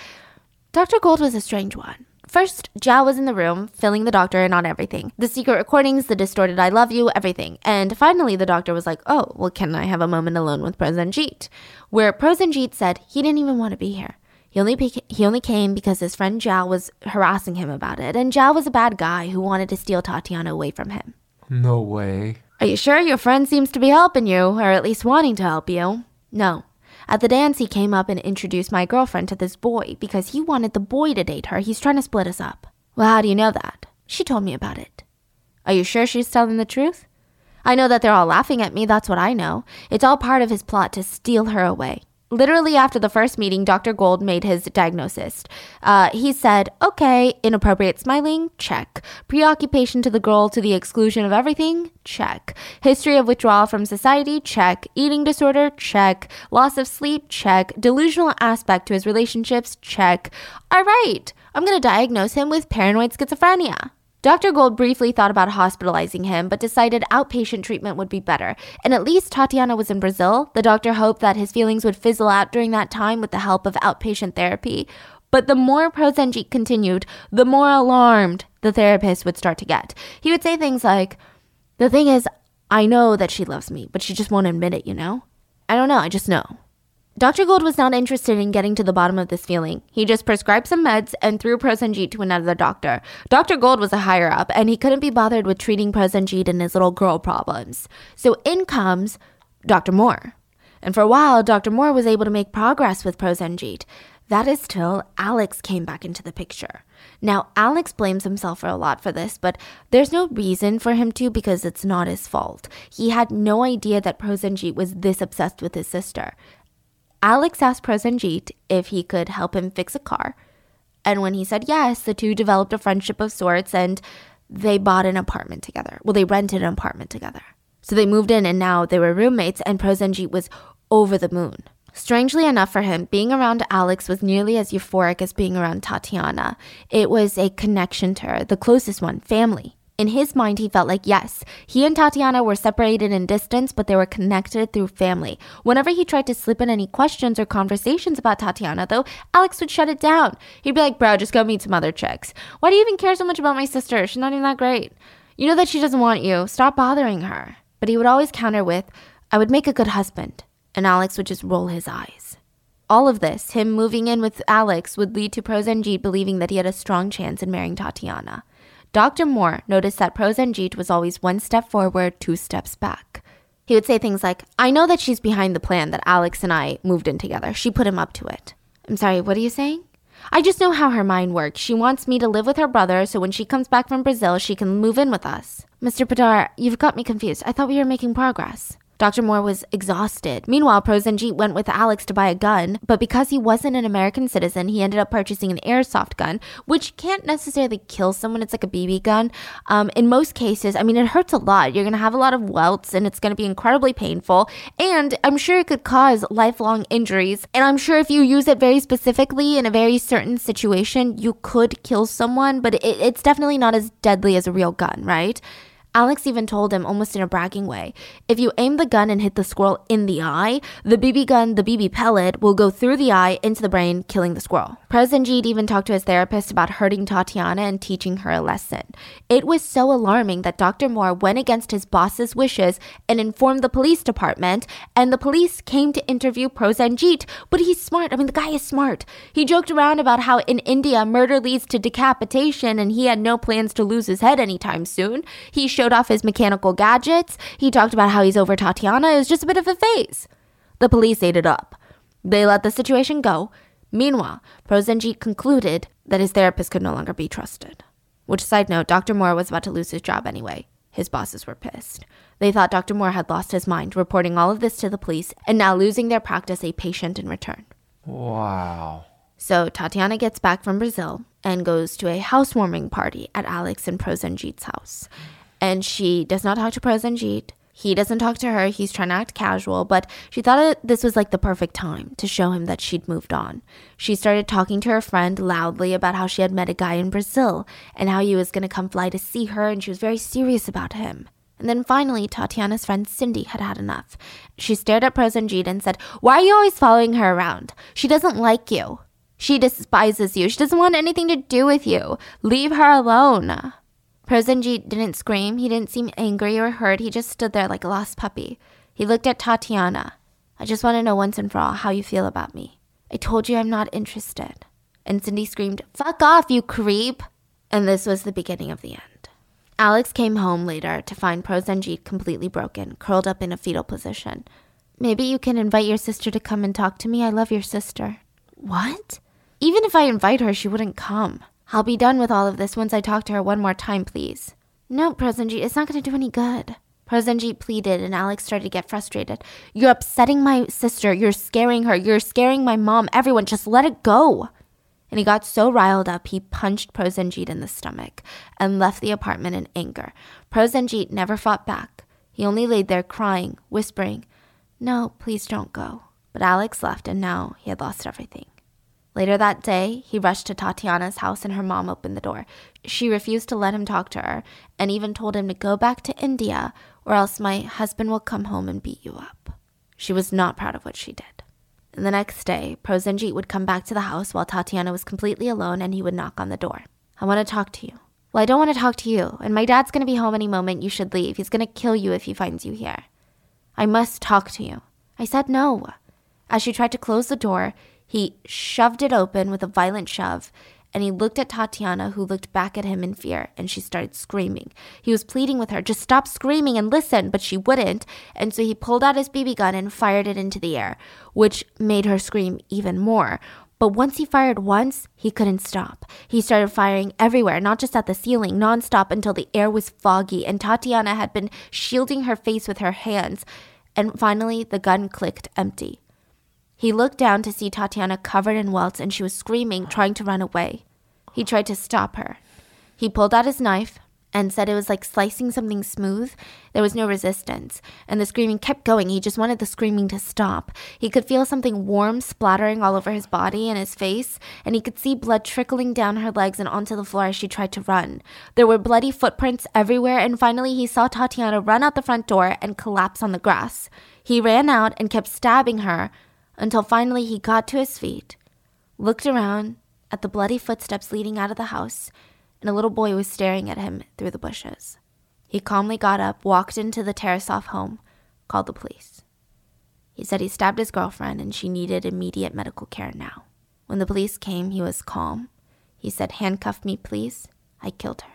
Speaker 1: Dr. Gold was a strange one. First, Zhao was in the room, filling the doctor in on everything the secret recordings, the distorted I love you, everything. And finally, the doctor was like, Oh, well, can I have a moment alone with Prosenjit? Where Prosenjit said he didn't even want to be here. He only, he only came because his friend Zhao was harassing him about it, and Zhao was a bad guy who wanted to steal Tatiana away from him.
Speaker 2: No way.
Speaker 1: Are you sure your friend seems to be helping you, or at least wanting to help you? No. At the dance, he came up and introduced my girlfriend to this boy because he wanted the boy to date her. He's trying to split us up. Well, how do you know that? She told me about it. Are you sure she's telling the truth? I know that they're all laughing at me, that's what I know. It's all part of his plot to steal her away. Literally after the first meeting, Dr. Gold made his diagnosis. Uh, he said, okay, inappropriate smiling, check. Preoccupation to the girl to the exclusion of everything, check. History of withdrawal from society, check. Eating disorder, check. Loss of sleep, check. Delusional aspect to his relationships, check. All right, I'm going to diagnose him with paranoid schizophrenia. Dr. Gold briefly thought about hospitalizing him, but decided outpatient treatment would be better. And at least Tatiana was in Brazil. The doctor hoped that his feelings would fizzle out during that time with the help of outpatient therapy. But the more Prosenjit continued, the more alarmed the therapist would start to get. He would say things like, The thing is, I know that she loves me, but she just won't admit it, you know? I don't know, I just know. Dr. Gold was not interested in getting to the bottom of this feeling. He just prescribed some meds and threw Prosenjit to another doctor. Dr. Gold was a higher up, and he couldn't be bothered with treating Prosenjit and his little girl problems. So in comes Dr. Moore. And for a while, Dr. Moore was able to make progress with Prosenjit. That is till Alex came back into the picture. Now, Alex blames himself for a lot for this, but there's no reason for him to because it's not his fault. He had no idea that Prosenjit was this obsessed with his sister. Alex asked Prosenjit if he could help him fix a car. And when he said yes, the two developed a friendship of sorts and they bought an apartment together. Well, they rented an apartment together. So they moved in and now they were roommates, and Prosenjit was over the moon. Strangely enough for him, being around Alex was nearly as euphoric as being around Tatiana. It was a connection to her, the closest one, family. In his mind, he felt like, yes, he and Tatiana were separated in distance, but they were connected through family. Whenever he tried to slip in any questions or conversations about Tatiana, though, Alex would shut it down. He'd be like, bro, just go meet some other chicks. Why do you even care so much about my sister? She's not even that great. You know that she doesn't want you. Stop bothering her. But he would always counter with, I would make a good husband. And Alex would just roll his eyes. All of this, him moving in with Alex, would lead to Prosenjit believing that he had a strong chance in marrying Tatiana. Dr. Moore noticed that Prosenjit was always one step forward, two steps back. He would say things like, I know that she's behind the plan that Alex and I moved in together. She put him up to it. I'm sorry, what are you saying? I just know how her mind works. She wants me to live with her brother so when she comes back from Brazil, she can move in with us. Mr. Poddar, you've got me confused. I thought we were making progress. Dr. Moore was exhausted. Meanwhile, Prosenjit went with Alex to buy a gun, but because he wasn't an American citizen, he ended up purchasing an airsoft gun, which can't necessarily kill someone. It's like a BB gun. Um, in most cases, I mean, it hurts a lot. You're going to have a lot of welts and it's going to be incredibly painful. And I'm sure it could cause lifelong injuries. And I'm sure if you use it very specifically in a very certain situation, you could kill someone, but it, it's definitely not as deadly as a real gun, right? Alex even told him, almost in a bragging way, if you aim the gun and hit the squirrel in the eye, the BB gun, the BB pellet, will go through the eye into the brain, killing the squirrel. Prosenjit even talked to his therapist about hurting Tatiana and teaching her a lesson. It was so alarming that Dr. Moore went against his boss's wishes and informed the police department, and the police came to interview Prosenjit. But he's smart. I mean, the guy is smart. He joked around about how in India, murder leads to decapitation, and he had no plans to lose his head anytime soon. He showed off his mechanical gadgets. He talked about how he's over Tatiana. It was just a bit of a phase. The police ate it up. They let the situation go. Meanwhile, Prosenjit concluded that his therapist could no longer be trusted. Which, side note, Dr. Moore was about to lose his job anyway. His bosses were pissed. They thought Dr. Moore had lost his mind, reporting all of this to the police and now losing their practice a patient in return.
Speaker 2: Wow.
Speaker 1: So Tatiana gets back from Brazil and goes to a housewarming party at Alex and Prosenjit's house and she does not talk to Prosenjit. He doesn't talk to her. He's trying to act casual, but she thought this was like the perfect time to show him that she'd moved on. She started talking to her friend loudly about how she had met a guy in Brazil and how he was going to come fly to see her, and she was very serious about him. And then finally, Tatiana's friend Cindy had had enough. She stared at Prosenjit and said, Why are you always following her around? She doesn't like you. She despises you. She doesn't want anything to do with you. Leave her alone. Prosenjit didn't scream. He didn't seem angry or hurt. He just stood there like a lost puppy. He looked at Tatiana. I just want to know once and for all how you feel about me. I told you I'm not interested. And Cindy screamed, Fuck off, you creep! And this was the beginning of the end. Alex came home later to find Prosenjit completely broken, curled up in a fetal position. Maybe you can invite your sister to come and talk to me. I love your sister. What? Even if I invite her, she wouldn't come. I'll be done with all of this once I talk to her one more time, please. No, Prosenjit, it's not going to do any good. Prosenjit pleaded, and Alex started to get frustrated. You're upsetting my sister. You're scaring her. You're scaring my mom. Everyone, just let it go. And he got so riled up, he punched Prosenjit in the stomach and left the apartment in anger. Prosenjit never fought back. He only laid there crying, whispering, No, please don't go. But Alex left, and now he had lost everything. Later that day, he rushed to Tatiana's house and her mom opened the door. She refused to let him talk to her and even told him to go back to India or else my husband will come home and beat you up. She was not proud of what she did. And the next day, Prosenjit would come back to the house while Tatiana was completely alone and he would knock on the door. I want to talk to you. Well, I don't want to talk to you, and my dad's going to be home any moment. You should leave. He's going to kill you if he finds you here. I must talk to you. I said no. As she tried to close the door, he shoved it open with a violent shove, and he looked at Tatiana, who looked back at him in fear, and she started screaming. He was pleading with her, just stop screaming and listen, but she wouldn't, and so he pulled out his BB gun and fired it into the air, which made her scream even more. But once he fired once, he couldn't stop. He started firing everywhere, not just at the ceiling, nonstop until the air was foggy, and Tatiana had been shielding her face with her hands. And finally, the gun clicked empty. He looked down to see Tatiana covered in welts and she was screaming, trying to run away. He tried to stop her. He pulled out his knife and said it was like slicing something smooth. There was no resistance, and the screaming kept going. He just wanted the screaming to stop. He could feel something warm splattering all over his body and his face, and he could see blood trickling down her legs and onto the floor as she tried to run. There were bloody footprints everywhere, and finally he saw Tatiana run out the front door and collapse on the grass. He ran out and kept stabbing her until finally he got to his feet, looked around at the bloody footsteps leading out of the house, and a little boy was staring at him through the bushes. He calmly got up, walked into the Tarasoff home, called the police. He said he stabbed his girlfriend and she needed immediate medical care now. When the police came, he was calm. He said, Handcuff me, please. I killed her.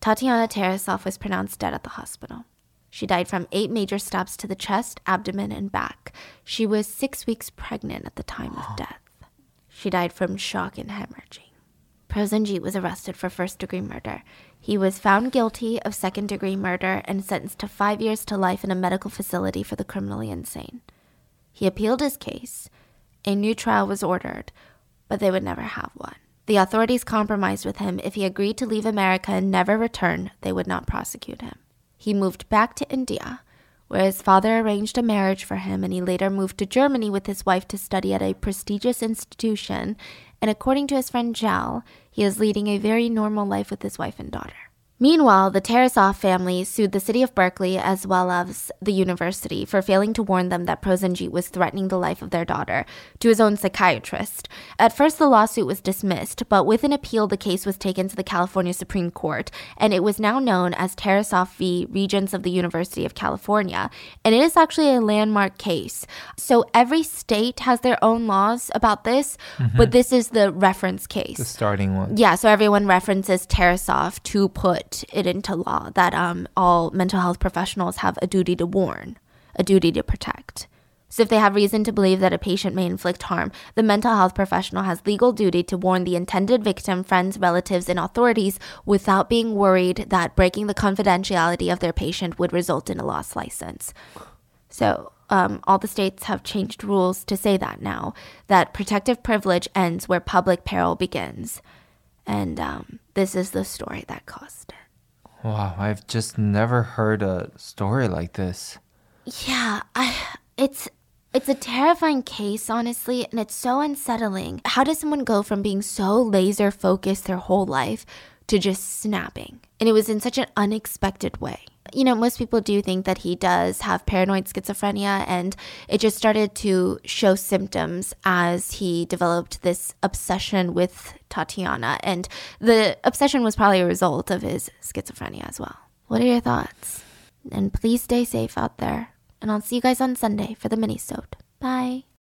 Speaker 1: Tatiana Tarasoff was pronounced dead at the hospital. She died from eight major stabs to the chest, abdomen, and back. She was six weeks pregnant at the time of [gasps] death. She died from shock and hemorrhaging. Prosenjit was arrested for first degree murder. He was found guilty of second degree murder and sentenced to five years to life in a medical facility for the criminally insane. He appealed his case. A new trial was ordered, but they would never have one. The authorities compromised with him. If he agreed to leave America and never return, they would not prosecute him he moved back to India, where his father arranged a marriage for him, and he later moved to Germany with his wife to study at a prestigious institution. And according to his friend Zhao, he is leading a very normal life with his wife and daughter. Meanwhile, the Tarasoff family sued the city of Berkeley as well as the university for failing to warn them that Prosenjit was threatening the life of their daughter to his own psychiatrist. At first, the lawsuit was dismissed, but with an appeal, the case was taken to the California Supreme Court, and it was now known as Tarasoff v. Regents of the University of California. And it is actually a landmark case. So every state has their own laws about this, mm-hmm. but this is the reference case.
Speaker 2: The starting one.
Speaker 1: Yeah, so everyone references Tarasoff to it into law that um, all mental health professionals have a duty to warn, a duty to protect. So if they have reason to believe that a patient may inflict harm, the mental health professional has legal duty to warn the intended victim, friends, relatives, and authorities without being worried that breaking the confidentiality of their patient would result in a lost license. So um, all the states have changed rules to say that now, that protective privilege ends where public peril begins. And um, this is the story that caused it.
Speaker 2: Wow, I've just never heard a story like this.
Speaker 1: Yeah, I it's it's a terrifying case, honestly, and it's so unsettling. How does someone go from being so laser focused their whole life to just snapping? And it was in such an unexpected way. You know, most people do think that he does have paranoid schizophrenia, and it just started to show symptoms as he developed this obsession with Tatiana. And the obsession was probably a result of his schizophrenia as well. What are your thoughts? And please stay safe out there. And I'll see you guys on Sunday for the mini-sode. Bye.